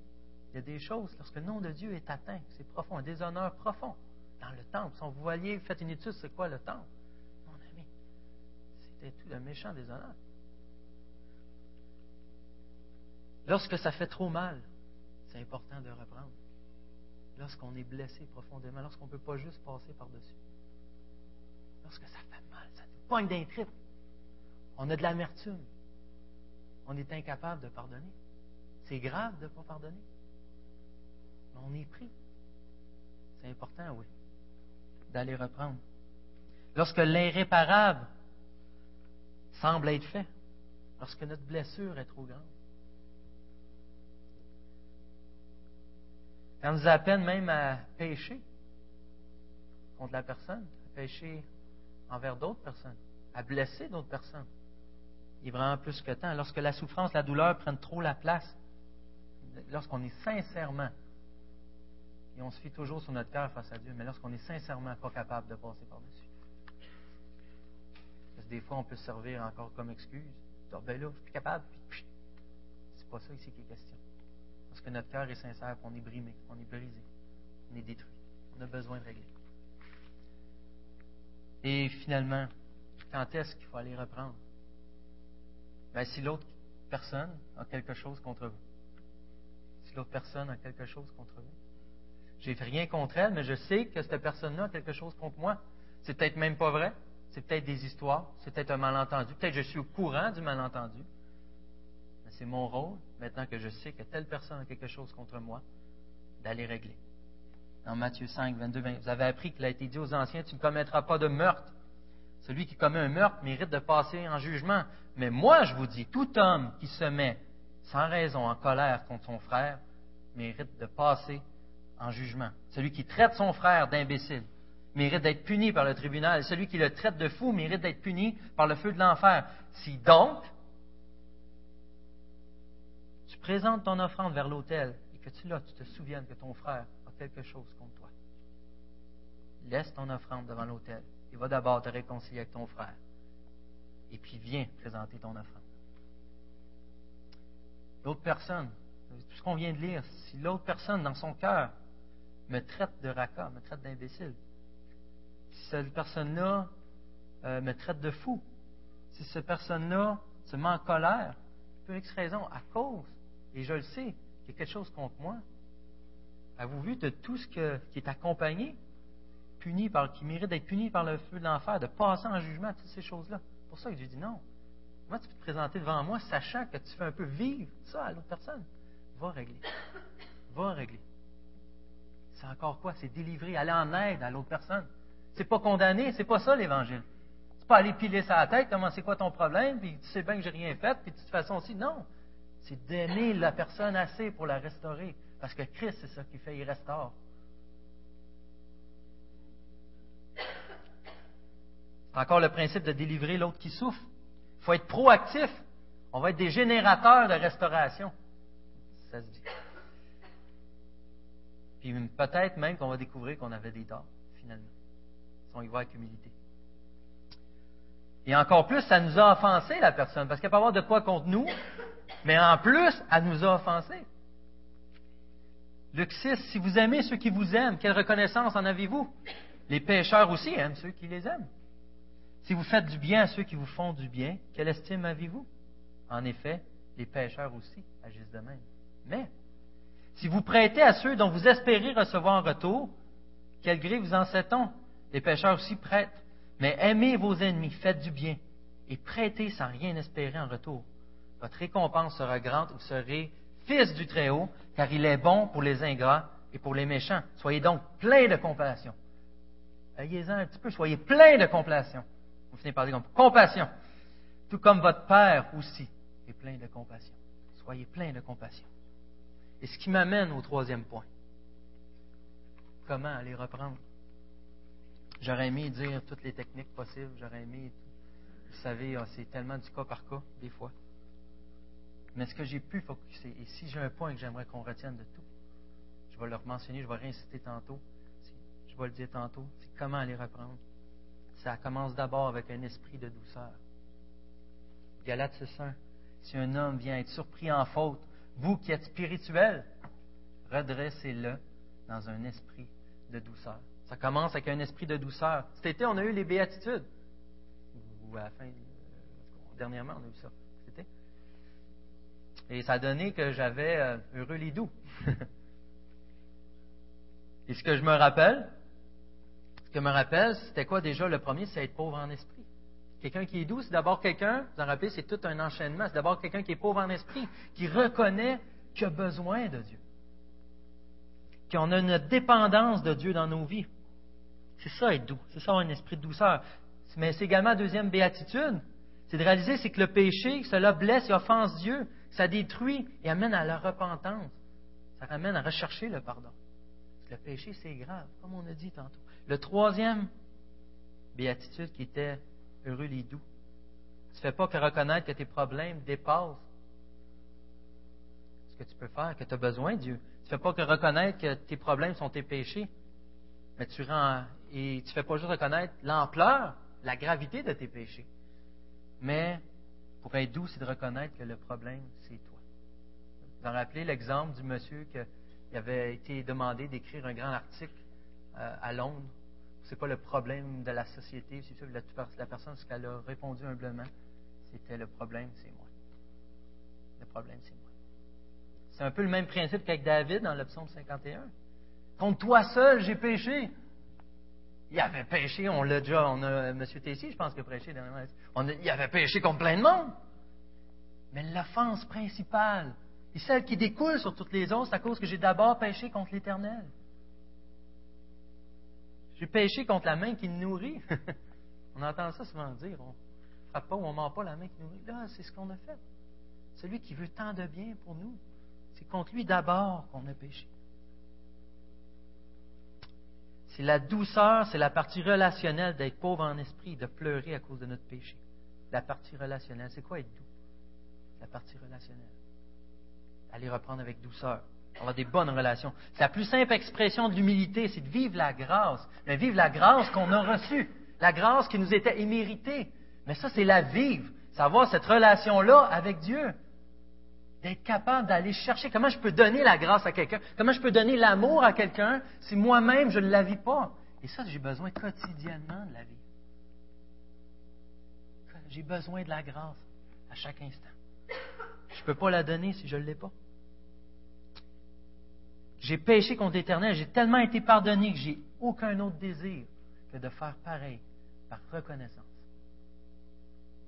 A: il y a des choses, lorsque le nom de Dieu est atteint, c'est profond, un déshonneur profond dans le temple. Si vous voyez, faites une étude, c'est quoi le temple? Mon ami, c'était tout le méchant déshonneur. Lorsque ça fait trop mal, c'est important de reprendre. Lorsqu'on est blessé profondément, lorsqu'on ne peut pas juste passer par-dessus. Lorsque ça fait mal, ça nous pogne d'un trip. On a de l'amertume on est incapable de pardonner. C'est grave de ne pas pardonner. Mais on est pris. C'est important, oui, d'aller reprendre. Lorsque l'irréparable semble être fait, lorsque notre blessure est trop grande, quand nous appelle même à pécher contre la personne, à pécher envers d'autres personnes, à blesser d'autres personnes, il est vraiment plus que temps. Lorsque la souffrance, la douleur prennent trop la place, lorsqu'on est sincèrement, et on se fie toujours sur notre cœur face à Dieu, mais lorsqu'on est sincèrement pas capable de passer par-dessus. Parce que des fois, on peut se servir encore comme excuse. Ben là, je suis plus capable. C'est pas ça ici qui est question. Parce que notre cœur est sincère, on est brimé, on est brisé, on est détruit. On a besoin de régler. Et finalement, quand est-ce qu'il faut aller reprendre? Ben, si l'autre personne a quelque chose contre vous, si l'autre personne a quelque chose contre vous, j'ai rien contre elle, mais je sais que cette personne-là a quelque chose contre moi. C'est peut-être même pas vrai. C'est peut-être des histoires. C'est peut-être un malentendu. Peut-être je suis au courant du malentendu. C'est mon rôle, maintenant que je sais que telle personne a quelque chose contre moi, d'aller régler. Dans Matthieu 5, 22, 20, vous avez appris qu'il a été dit aux anciens, tu ne commettras pas de meurtre. Celui qui commet un meurtre mérite de passer en jugement. Mais moi, je vous dis, tout homme qui se met sans raison en colère contre son frère mérite de passer en jugement. Celui qui traite son frère d'imbécile mérite d'être puni par le tribunal. Celui qui le traite de fou mérite d'être puni par le feu de l'enfer. Si donc, tu présentes ton offrande vers l'autel et que tu, là, tu te souviennes que ton frère a quelque chose contre toi, laisse ton offrande devant l'autel et va d'abord te réconcilier avec ton frère. Et puis viens présenter ton offrande. L'autre personne, tout ce qu'on vient de lire, si l'autre personne dans son cœur me traite de raca, me traite d'imbécile, si cette personne-là euh, me traite de fou, si cette personne-là se met en colère, pour X raison, à cause, et je le sais, qu'il y a quelque chose contre moi, avez-vous vu de tout ce qui est accompagné, puni par, qui mérite d'être puni par le feu de l'enfer, de passer en jugement, toutes ces choses-là? Pour ça que Dieu dit non. Moi, tu peux te présenter devant moi, sachant que tu fais un peu vivre ça à l'autre personne? Va régler. Va régler. C'est encore quoi? C'est délivrer, aller en aide à l'autre personne. C'est pas condamner, c'est pas ça l'Évangile. C'est pas aller piler sa tête, comment c'est quoi ton problème, puis tu sais bien que j'ai rien fait, puis de toute façon aussi. Non. C'est d'aimer la personne assez pour la restaurer. Parce que Christ, c'est ça qui fait, il restaure. Encore le principe de délivrer l'autre qui souffre. Il faut être proactif. On va être des générateurs de restauration. Ça se dit. Puis peut-être même qu'on va découvrir qu'on avait des torts, finalement. Si on y va avec humilité. Et encore plus, ça nous a offensé, la personne, parce qu'elle peut avoir de quoi contre nous, mais en plus, elle nous a offensés. Luc 6, si vous aimez ceux qui vous aiment, quelle reconnaissance en avez-vous? Les pécheurs aussi aiment ceux qui les aiment. Si vous faites du bien à ceux qui vous font du bien, quelle estime avez-vous? En effet, les pécheurs aussi agissent de même. Mais, si vous prêtez à ceux dont vous espérez recevoir un retour, quel gré vous en sait-on? Les pécheurs aussi prêtent. Mais aimez vos ennemis, faites du bien, et prêtez sans rien espérer en retour. Votre récompense sera grande, vous serez fils du Très-Haut, car il est bon pour les ingrats et pour les méchants. Soyez donc pleins de compassion. Ayez-en un petit peu, soyez pleins de compassion. Vous finissez par dire compassion. Tout comme votre Père aussi est plein de compassion. Soyez plein de compassion. Et ce qui m'amène au troisième point. Comment aller reprendre? J'aurais aimé dire toutes les techniques possibles. J'aurais aimé, vous savez, ah, c'est tellement du cas par cas, des fois. Mais ce que j'ai pu et si j'ai un point que j'aimerais qu'on retienne de tout, je vais le mentionner, je vais réinciter tantôt, je vais le dire tantôt, c'est comment aller reprendre ça commence d'abord avec un esprit de douceur. Galates 6.1. Si un homme vient être surpris en faute, vous qui êtes spirituel, redressez-le dans un esprit de douceur. Ça commence avec un esprit de douceur. Cet été, on a eu les béatitudes. Ou à la fin, euh, dernièrement, on a eu ça. Et ça a donné que j'avais euh, heureux les doux. [LAUGHS] Et ce que je me rappelle, je me rappelle, c'était quoi déjà? Le premier C'est être pauvre en esprit. Quelqu'un qui est doux, c'est d'abord quelqu'un, vous en rappelez, c'est tout un enchaînement. C'est d'abord quelqu'un qui est pauvre en esprit, qui reconnaît qu'il a besoin de Dieu. Qu'on a une dépendance de Dieu dans nos vies. C'est ça être doux. C'est ça un esprit de douceur. Mais c'est également la deuxième béatitude. C'est de réaliser c'est que le péché, cela blesse et offense Dieu. Ça détruit et amène à la repentance. Ça ramène à rechercher le pardon. Le péché, c'est grave, comme on a dit tantôt. Le troisième béatitude qui était heureux les doux. Tu ne fais pas que reconnaître que tes problèmes dépassent ce que tu peux faire, que tu as besoin de Dieu. Tu ne fais pas que reconnaître que tes problèmes sont tes péchés, mais tu rends, et tu ne fais pas juste reconnaître l'ampleur, la gravité de tes péchés. Mais pour être doux, c'est de reconnaître que le problème, c'est toi. Vous en rappelez l'exemple du monsieur qui avait été demandé d'écrire un grand article euh, à Londres. C'est pas le problème de la société, c'est sûr, la, la personne, ce qu'elle a répondu humblement, c'était le problème, c'est moi. Le problème, c'est moi. C'est un peu le même principe qu'avec David dans le psaume 51. Contre toi seul, j'ai péché. Il avait péché, on l'a déjà, on a M. Tessier, je pense, qui a prêché dernièrement. il avait péché contre plein de monde. Mais l'offense principale, et celle qui découle sur toutes les autres, c'est à cause que j'ai d'abord péché contre l'Éternel. J'ai péché contre la main qui me nourrit. [LAUGHS] on entend ça souvent dire. On ne frappe pas ou on ne mord pas la main qui nourrit. Là, c'est ce qu'on a fait. Celui qui veut tant de bien pour nous, c'est contre lui d'abord qu'on a péché. C'est la douceur, c'est la partie relationnelle d'être pauvre en esprit, de pleurer à cause de notre péché. La partie relationnelle, c'est quoi être doux? La partie relationnelle. Aller reprendre avec douceur. Avoir des bonnes relations. C'est la plus simple expression de l'humilité, c'est de vivre la grâce. Mais vivre la grâce qu'on a reçue. La grâce qui nous était imméritée. Mais ça, c'est la vivre. Savoir cette relation-là avec Dieu d'être capable d'aller chercher comment je peux donner la grâce à quelqu'un, comment je peux donner l'amour à quelqu'un si moi-même je ne la vis pas. Et ça, j'ai besoin quotidiennement de la vie. J'ai besoin de la grâce à chaque instant. Je ne peux pas la donner si je ne l'ai pas. J'ai péché contre l'Éternel, j'ai tellement été pardonné que j'ai aucun autre désir que de faire pareil par reconnaissance.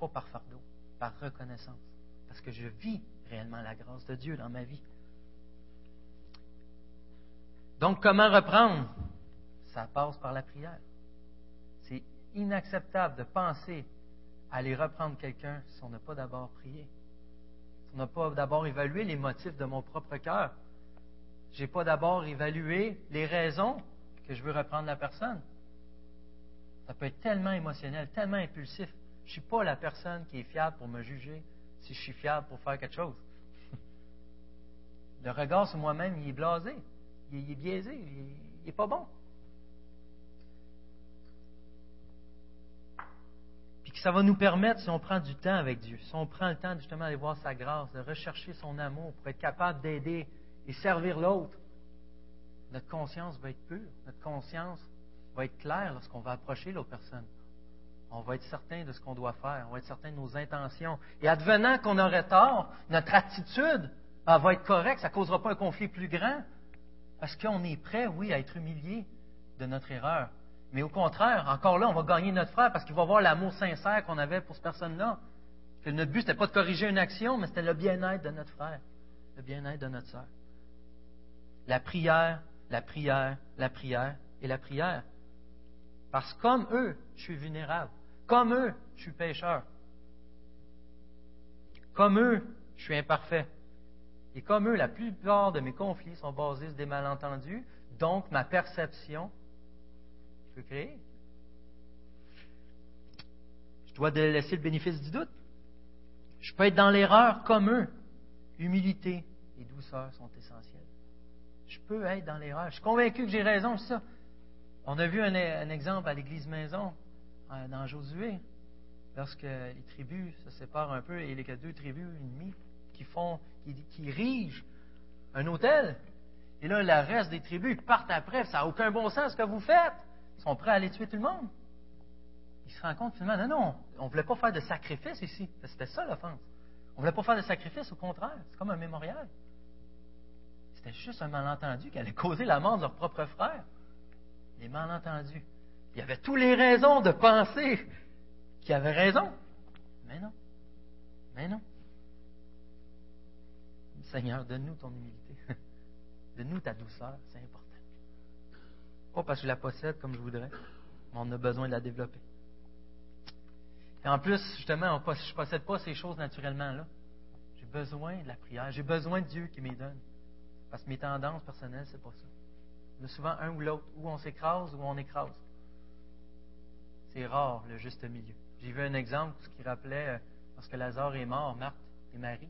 A: Pas par fardeau, par reconnaissance. Parce que je vis réellement la grâce de Dieu dans ma vie. Donc, comment reprendre? Ça passe par la prière. C'est inacceptable de penser à aller reprendre quelqu'un si on n'a pas d'abord prié. Si on n'a pas d'abord évalué les motifs de mon propre cœur. Je n'ai pas d'abord évalué les raisons que je veux reprendre la personne. Ça peut être tellement émotionnel, tellement impulsif. Je ne suis pas la personne qui est fiable pour me juger si je suis fiable pour faire quelque chose. Le regard sur moi-même, il est blasé, il est biaisé, il n'est pas bon. Puis que ça va nous permettre, si on prend du temps avec Dieu, si on prend le temps justement d'aller voir sa grâce, de rechercher son amour pour être capable d'aider et servir l'autre, notre conscience va être pure, notre conscience va être claire lorsqu'on va approcher l'autre personne. On va être certain de ce qu'on doit faire, on va être certain de nos intentions. Et advenant qu'on aurait tort, notre attitude va être correcte, ça ne causera pas un conflit plus grand, parce qu'on est prêt, oui, à être humilié de notre erreur. Mais au contraire, encore là, on va gagner notre frère parce qu'il va voir l'amour sincère qu'on avait pour cette personne-là. Que notre but, ce n'était pas de corriger une action, mais c'était le bien-être de notre frère, le bien-être de notre sœur. La prière, la prière, la prière et la prière. Parce que comme eux, je suis vulnérable. Comme eux, je suis pécheur. Comme eux, je suis imparfait. Et comme eux, la plupart de mes conflits sont basés sur des malentendus, donc ma perception, je peux créer. Je dois laisser le bénéfice du doute. Je peux être dans l'erreur comme eux. Humilité et douceur sont essentielles. Je peux être dans l'erreur. Je suis convaincu que j'ai raison, c'est ça. On a vu un, exemple à l'église maison dans Josué, lorsque les tribus se séparent un peu et les deux tribus ennemies qui font, qui, qui rigent un hôtel. Et là, le reste des tribus partent après. Ça n'a aucun bon sens ce que vous faites. Ils sont prêts à aller tuer tout le monde. Ils se rendent compte finalement, non, non, on ne voulait pas faire de sacrifice ici. C'était ça l'offense. On ne voulait pas faire de sacrifice, au contraire. C'est comme un mémorial. C'était juste un malentendu qui allait causer la mort de leur propre frère. Les malentendus. Il y avait toutes les raisons de penser qu'il avait raison. Mais non. Mais non. Seigneur, donne-nous ton humilité. [LAUGHS] Donne-nous ta douceur, c'est important. Pas parce que je la possède comme je voudrais, mais on a besoin de la développer. Et en plus, justement, je ne possède pas ces choses naturellement là. J'ai besoin de la prière. J'ai besoin de Dieu qui m'y donne. Parce que mes tendances personnelles, c'est pas ça. Il y a souvent un ou l'autre. Ou on s'écrase ou on écrase. C'est rare, le juste milieu. J'ai vu un exemple qui rappelait, euh, lorsque Lazare est mort, Marthe et Marie.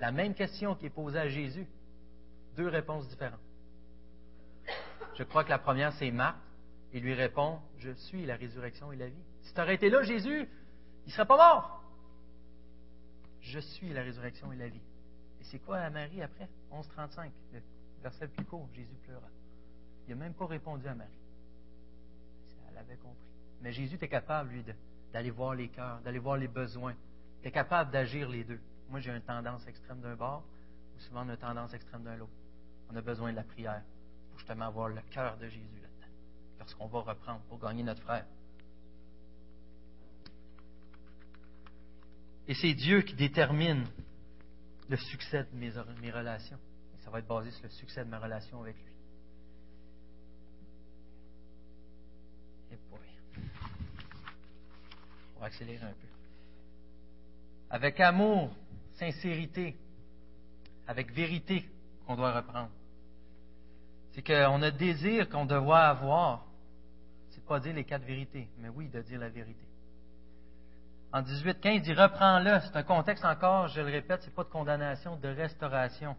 A: La même question qui est posée à Jésus. Deux réponses différentes. Je crois que la première, c'est Marthe. Il lui répond, je suis la résurrection et la vie. Si tu aurais été là, Jésus, il ne serait pas mort. Je suis la résurrection et la vie. Et c'est quoi à Marie après? 11.35, le verset le plus court, Jésus pleura. Il n'a même pas répondu à Marie. Elle avait compris. Mais Jésus était capable, lui, d'aller voir les cœurs, d'aller voir les besoins. Il était capable d'agir les deux. Moi, j'ai une tendance extrême d'un bord, ou souvent une tendance extrême d'un autre. On a besoin de la prière pour justement avoir le cœur de Jésus là-dedans, lorsqu'on va reprendre pour gagner notre frère. Et c'est Dieu qui détermine le succès de mes relations. Et ça va être basé sur le succès de ma relation avec lui. Accélérer un peu. Avec amour, sincérité, avec vérité qu'on doit reprendre. C'est qu'on a désir qu'on doit avoir. C'est pas dire les quatre vérités, mais oui, de dire la vérité. En 18, 15, il dit reprends-le. C'est un contexte encore, je le répète, c'est pas de condamnation, de restauration.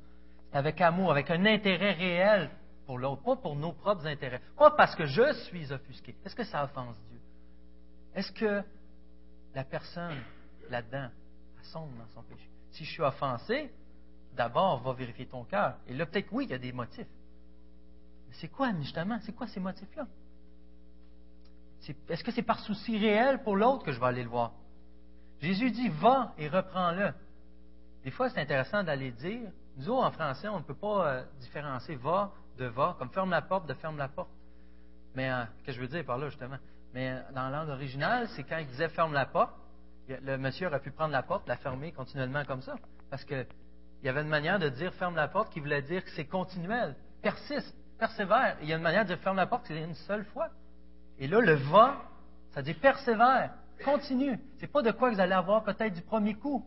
A: C'est avec amour, avec un intérêt réel pour l'autre, pas pour nos propres intérêts. Pas parce que je suis offusqué. Est-ce que ça offense Dieu? Est-ce que la personne là-dedans sombre dans son péché? Si je suis offensé, d'abord, va vérifier ton cœur. Et là, peut-être, oui, il y a des motifs. Mais c'est quoi, justement? C'est quoi ces motifs-là? Est-ce que c'est par souci réel pour l'autre que je vais aller le voir? Jésus dit va et reprends-le. Des fois, c'est intéressant d'aller dire. Nous en français, on ne peut pas euh, différencier va de va, comme ferme la porte de ferme la porte. Mais euh, qu'est-ce que je veux dire par là, justement? Mais euh, dans la langue originale, c'est quand il disait ferme la porte, le monsieur aurait pu prendre la porte, la fermer continuellement comme ça. Parce qu'il y avait une manière de dire ferme la porte qui voulait dire que c'est continuel, persiste, persévère. il y a une manière de dire ferme la porte, c'est une seule fois. Et là, le va, ça dit persévère, continue. C'est pas de quoi vous allez avoir peut-être du premier coup.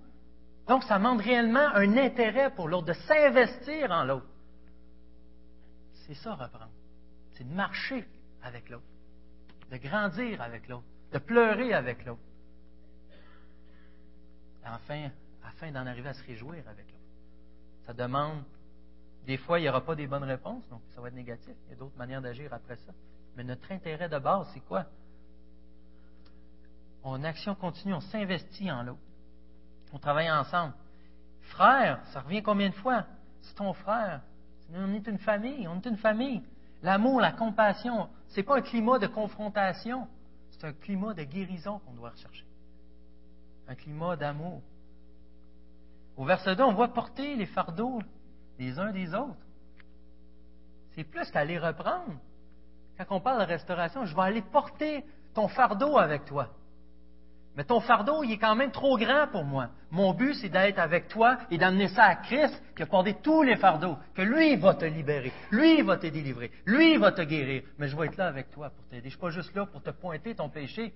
A: Donc, ça demande réellement un intérêt pour l'autre, de s'investir en l'autre. C'est ça, reprendre. C'est de marcher avec l'autre, de grandir avec l'autre, de pleurer avec l'autre. Enfin, afin d'en arriver à se réjouir avec l'autre. Ça demande, des fois, il n'y aura pas des bonnes réponses, donc ça va être négatif. Il y a d'autres manières d'agir après ça. Mais notre intérêt de base, c'est quoi? En action continue, on s'investit en l'autre. On travaille ensemble. Frère, ça revient combien de fois? C'est ton frère. On est une famille, on est une famille. L'amour, la compassion, ce n'est pas un climat de confrontation, c'est un climat de guérison qu'on doit rechercher. Un climat d'amour. Au verset 2, on voit porter les fardeaux les uns des autres. C'est plus qu'à reprendre. Quand on parle de restauration, je vais aller porter ton fardeau avec toi. Mais ton fardeau, il est quand même trop grand pour moi. Mon but, c'est d'être avec toi et d'amener ça à Christ qui a porté tous les fardeaux, que lui va te libérer, lui va te délivrer, lui va te guérir. Mais je vais être là avec toi pour t'aider. Je ne suis pas juste là pour te pointer ton péché,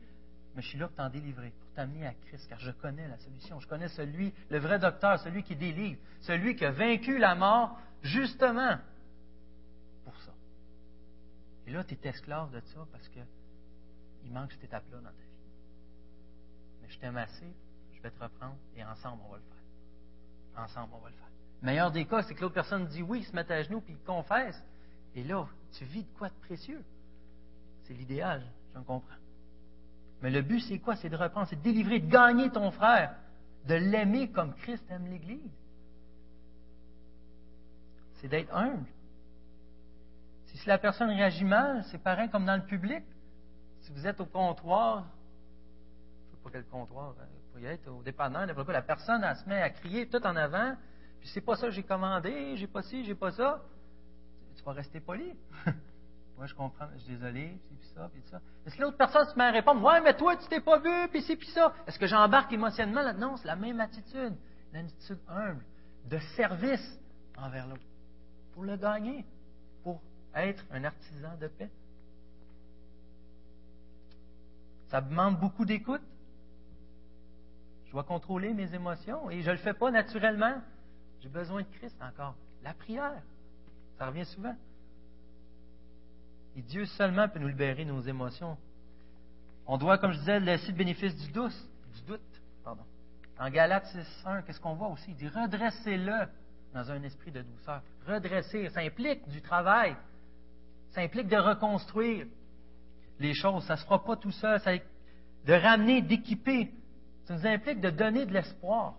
A: mais je suis là pour t'en délivrer, pour t'amener à Christ, car je connais la solution. Je connais celui, le vrai docteur, celui qui délivre, celui qui a vaincu la mort justement pour ça. Et là, tu es esclave de ça parce qu'il manque cette étape-là dans ta vie je t'aime assez, je vais te reprendre et ensemble, on va le faire. Ensemble, on va le faire. Le meilleur des cas, c'est que l'autre personne dit oui, se met à genoux puis il confesse. Et là, tu vis de quoi de précieux? C'est l'idéal, j'en comprends. Mais le but, c'est quoi? C'est de reprendre, c'est de délivrer, de gagner ton frère, de l'aimer comme Christ aime l'Église. C'est d'être humble. Si la personne réagit mal, c'est pareil comme dans le public. Si vous êtes au comptoir, pas quel comptoir, euh, pour y être au dépanneur, la personne, se met à crier tout en avant, puis c'est pas ça que j'ai commandé, j'ai pas ci, j'ai pas ça. Tu vas rester poli. [LAUGHS] Moi, je comprends, je suis désolé, c'est puis ça, puis ça. Mais si l'autre personne se met à répondre, ouais, mais toi, tu t'es pas vu, puis c'est puis ça, est-ce que j'embarque émotionnellement là Non, c'est la même attitude, une attitude humble, de service envers l'autre, pour le gagner, pour être un artisan de paix. Ça demande beaucoup d'écoute, je dois contrôler mes émotions et je ne le fais pas naturellement. J'ai besoin de Christ encore. La prière, ça revient souvent. Et Dieu seulement peut nous libérer nos émotions. On doit, comme je disais, laisser le bénéfice du doute. Du doute pardon. En Galates 6.1, qu'est-ce qu'on voit aussi? Il dit redressez-le dans un esprit de douceur. Redresser, ça implique du travail. Ça implique de reconstruire les choses. Ça ne se fera pas tout seul. Ça, de ramener, d'équiper ça nous implique de donner de l'espoir.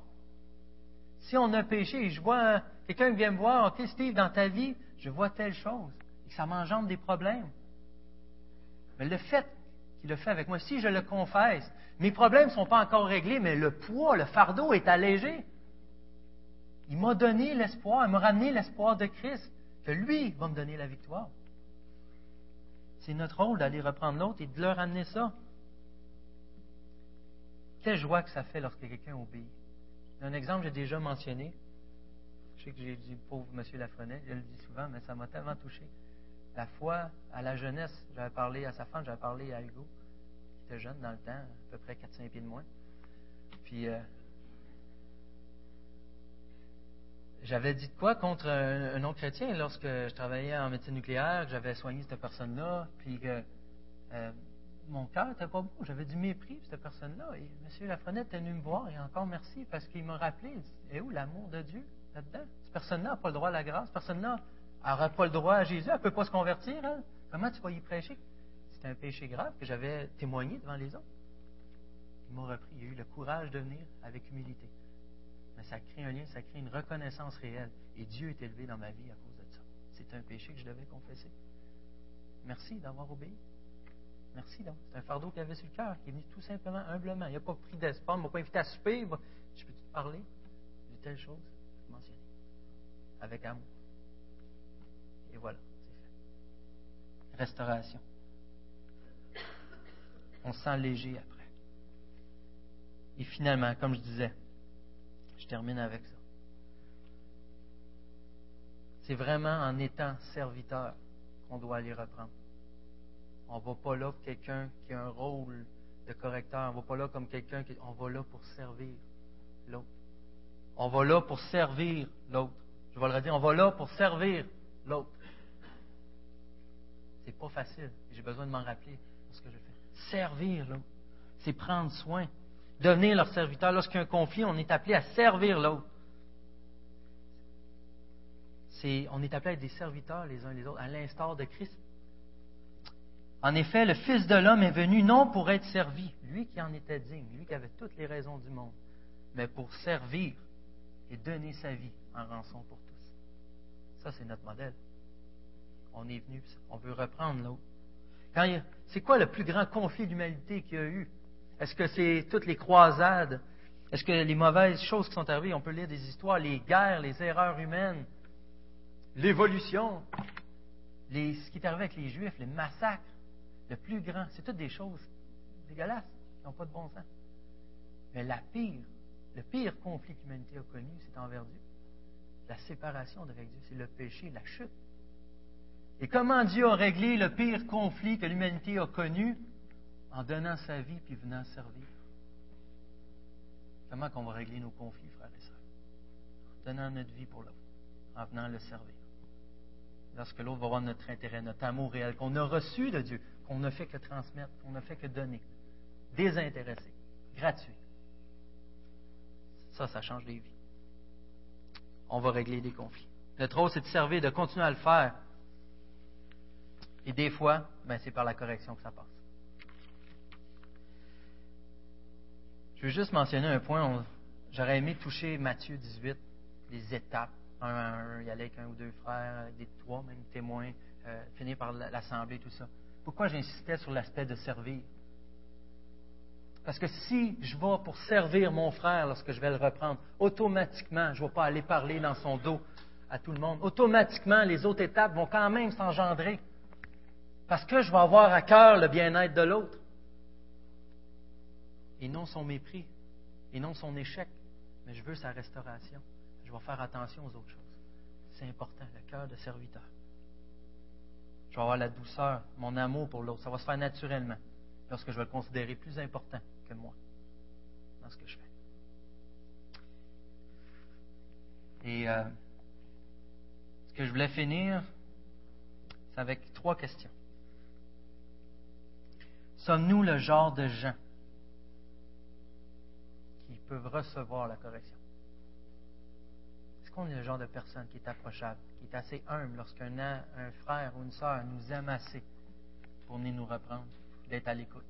A: Si on a péché, je vois quelqu'un vient me voir, OK, Steve, dans ta vie, je vois telle chose, et que ça m'engendre des problèmes. Mais le fait qu'il le fait avec moi, si je le confesse, mes problèmes ne sont pas encore réglés, mais le poids, le fardeau est allégé. Il m'a donné l'espoir, il m'a ramené l'espoir de Christ, que lui va me donner la victoire. C'est notre rôle d'aller reprendre l'autre et de leur amener ça. Quelle joie que ça fait lorsque quelqu'un obéit. Un exemple, j'ai déjà mentionné. Je sais que j'ai dit pauvre M. Lafrenet, je le dis souvent, mais ça m'a tellement touché. La foi à la jeunesse, j'avais parlé à sa femme, j'avais parlé à Hugo, qui était jeune dans le temps, à peu près 4-5 pieds de moins. Puis, euh, j'avais dit quoi contre un, non-chrétien lorsque je travaillais en médecine nucléaire, que j'avais soigné cette personne-là, puis que euh, mon cœur n'était pas beau. J'avais du mépris pour cette personne-là. Et M. Lafrenette est venu me voir, et encore merci, parce qu'il m'a rappelé, et où l'amour de Dieu là-dedans? Cette personne-là n'a pas le droit à la grâce. Cette personne-là n'aura pas le droit à Jésus. Elle ne peut pas se convertir. Comment tu vas y prêcher? C'était un péché grave que j'avais témoigné devant les autres. Il m'a repris. Il a eu le courage de venir avec humilité. Mais ça crée un lien, ça crée une reconnaissance réelle. Et Dieu est élevé dans ma vie à cause de ça. C'est un péché que je devais confesser. Merci d'avoir obéi. Merci donc. C'est un fardeau qu'il avait sur le cœur, qui est venu tout simplement, humblement. Il n'a pas pris d'espoir, il ne m'a pas invité à souper. Je peux te parler de telle chose? Mentionner avec amour. Et voilà, c'est fait. Restauration. On se sent léger après. Et finalement, comme je disais, je termine avec ça. C'est vraiment en étant serviteur qu'on doit aller reprendre. On ne va pas là pour quelqu'un qui a un rôle de correcteur. On ne va pas là comme quelqu'un qui. On va là pour servir l'autre. On va là pour servir l'autre. Je vais le redire, on va là pour servir l'autre. C'est pas facile. J'ai besoin de m'en rappeler ce que je fais. Servir l'autre. C'est prendre soin. Devenir leur serviteur. Lorsqu'il y a un conflit, on est appelé à servir l'autre. C'est, on est appelé à être des serviteurs les uns les autres, à l'instar de Christ. En effet, le Fils de l'homme est venu non pour être servi, lui qui en était digne, lui qui avait toutes les raisons du monde, mais pour servir et donner sa vie en rançon pour tous. Ça, c'est notre modèle. On est venu, on veut reprendre l'autre. c'est quoi le plus grand conflit d'humanité qu'il y a eu? Est-ce que c'est toutes les croisades? Est-ce que les mauvaises choses qui sont arrivées, on peut lire des histoires, les guerres, les erreurs humaines, l'évolution, ce qui est arrivé avec les Juifs, les massacres, le plus grand. C'est toutes des choses dégueulasses qui n'ont pas de bon sens. Mais la pire, le pire conflit que l'humanité a connu, c'est envers Dieu. La séparation avec Dieu, c'est le péché, la chute. Et comment Dieu a réglé le pire conflit que l'humanité a connu? En donnant sa vie puis venant servir. Comment qu'on va régler nos conflits, frères et sœurs? En donnant notre vie pour l'autre, en venant le servir. Lorsque l'autre va voir notre intérêt, notre amour réel qu'on a reçu de Dieu, qu'on ne fait que transmettre, qu'on ne fait que donner. Désintéressé, gratuit. Ça, ça change des vies. On va régler des conflits. Notre rôle, c'est de servir, de continuer à le faire. Et des fois, ben, c'est par la correction que ça passe. Je veux juste mentionner un point. J'aurais aimé toucher Matthieu 18, les étapes. Un à un, y aller avec un ou deux frères, des trois, même témoins, euh, finir par l'assemblée, tout ça. Pourquoi j'insistais sur l'aspect de servir? Parce que si je vais pour servir mon frère lorsque je vais le reprendre, automatiquement, je ne vais pas aller parler dans son dos à tout le monde. Automatiquement, les autres étapes vont quand même s'engendrer. Parce que je vais avoir à cœur le bien-être de l'autre. Et non son mépris. Et non son échec. Mais je veux sa restauration. Je vais faire attention aux autres choses. C'est important, le cœur de serviteur. Je vais avoir la douceur, mon amour pour l'autre. Ça va se faire naturellement lorsque je vais le considérer plus important que moi dans ce que je fais. Et euh, ce que je voulais finir, c'est avec trois questions. Sommes-nous le genre de gens qui peuvent recevoir la correction? Qu'on est le genre de personne qui est approchable, qui est assez humble lorsqu'un un frère ou une sœur nous aime assez pour venir nous reprendre, d'être à l'écoute?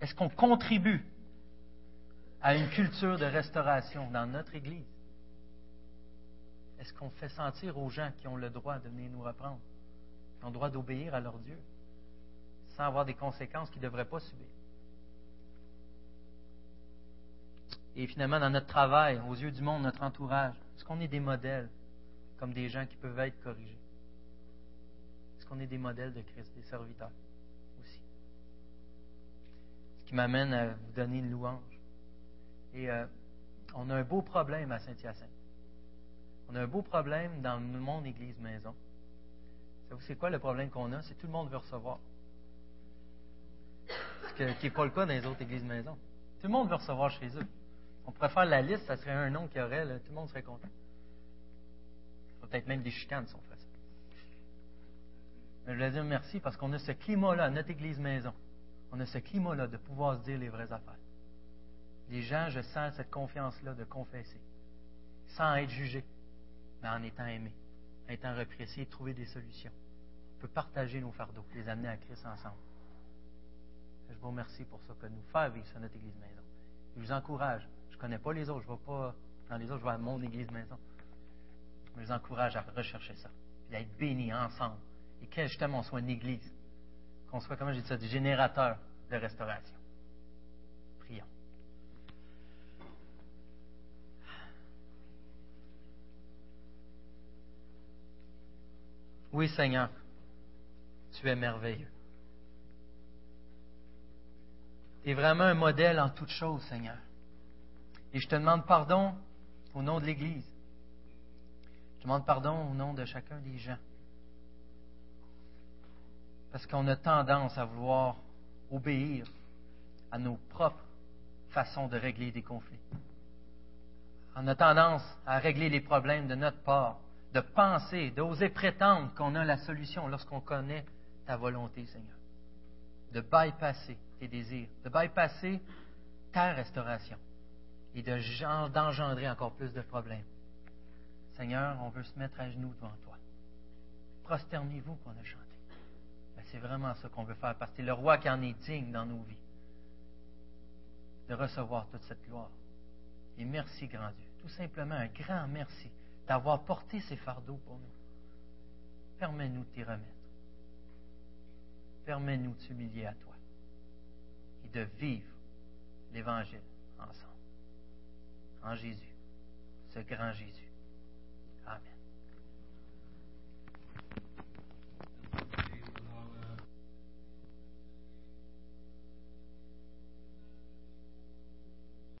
A: Est-ce qu'on contribue à une culture de restauration dans notre Église? Est-ce qu'on fait sentir aux gens qui ont le droit de venir nous reprendre, qui ont le droit d'obéir à leur Dieu, sans avoir des conséquences qu'ils ne devraient pas subir? Et finalement dans notre travail, aux yeux du monde, notre entourage, est-ce qu'on est des modèles comme des gens qui peuvent être corrigés? Est-ce qu'on est des modèles de Christ, des serviteurs aussi? qui m'amène à vous donner une louange. Et euh, on a un beau problème à Saint-Hyacinthe. On a un beau problème dans mon Église maison. Savez-vous, c'est quoi le problème qu'on a? C'est que tout le monde veut recevoir. Ce qui n'est pas le cas dans les autres églises maison. Tout le monde veut recevoir chez eux. On pourrait faire la liste, ça serait un nom qu'il y aurait, tout le monde serait content. Peut-être même des chicanes si on fait ça. Mais je voulais dire merci parce qu'on a ce climat-là, notre église maison. On a ce climat-là de pouvoir se dire les vraies affaires. Les gens, je sens cette confiance-là de confesser, sans être jugé, mais en étant aimé, en étant reprécié, trouver des solutions. On peut partager nos fardeaux, les amener à Christ ensemble. Je vous remercie pour ça, que nous faire vivre notre église maison. Je vous encourage. Je connais pas les autres, je ne vais pas dans les autres, je vais à mon église maison. Je vous encourage à rechercher ça, puis à être bénis ensemble. Et que justement on soit une église, qu'on soit, comment j'ai dit ça, du générateur de restauration. Prions. Oui, Seigneur, tu es merveilleux. Tu es vraiment un modèle en toutes choses, Seigneur. Et je te demande pardon au nom de l'Église. Je demande pardon au nom de chacun des gens. Parce qu'on a tendance à vouloir obéir à nos propres façons de régler des conflits. On a tendance à régler les problèmes de notre part, de penser, d'oser prétendre qu'on a la solution lorsqu'on connaît ta volonté, Seigneur. De bypasser tes désirs, de bypasser ta restauration et d'engendrer encore plus de problèmes. Seigneur, on veut se mettre à genoux devant toi. Prosternez-vous qu'on a chanté. C'est vraiment ça qu'on veut faire parce que c'est le roi qui en est digne dans nos vies de recevoir toute cette gloire. Et merci, grand Dieu. Tout simplement un grand merci d'avoir porté ces fardeaux pour nous. Permets-nous de t'y remettre. Permets-nous de s'humilier à toi et de vivre l'Évangile ensemble. En Jésus, ce grand Jésus.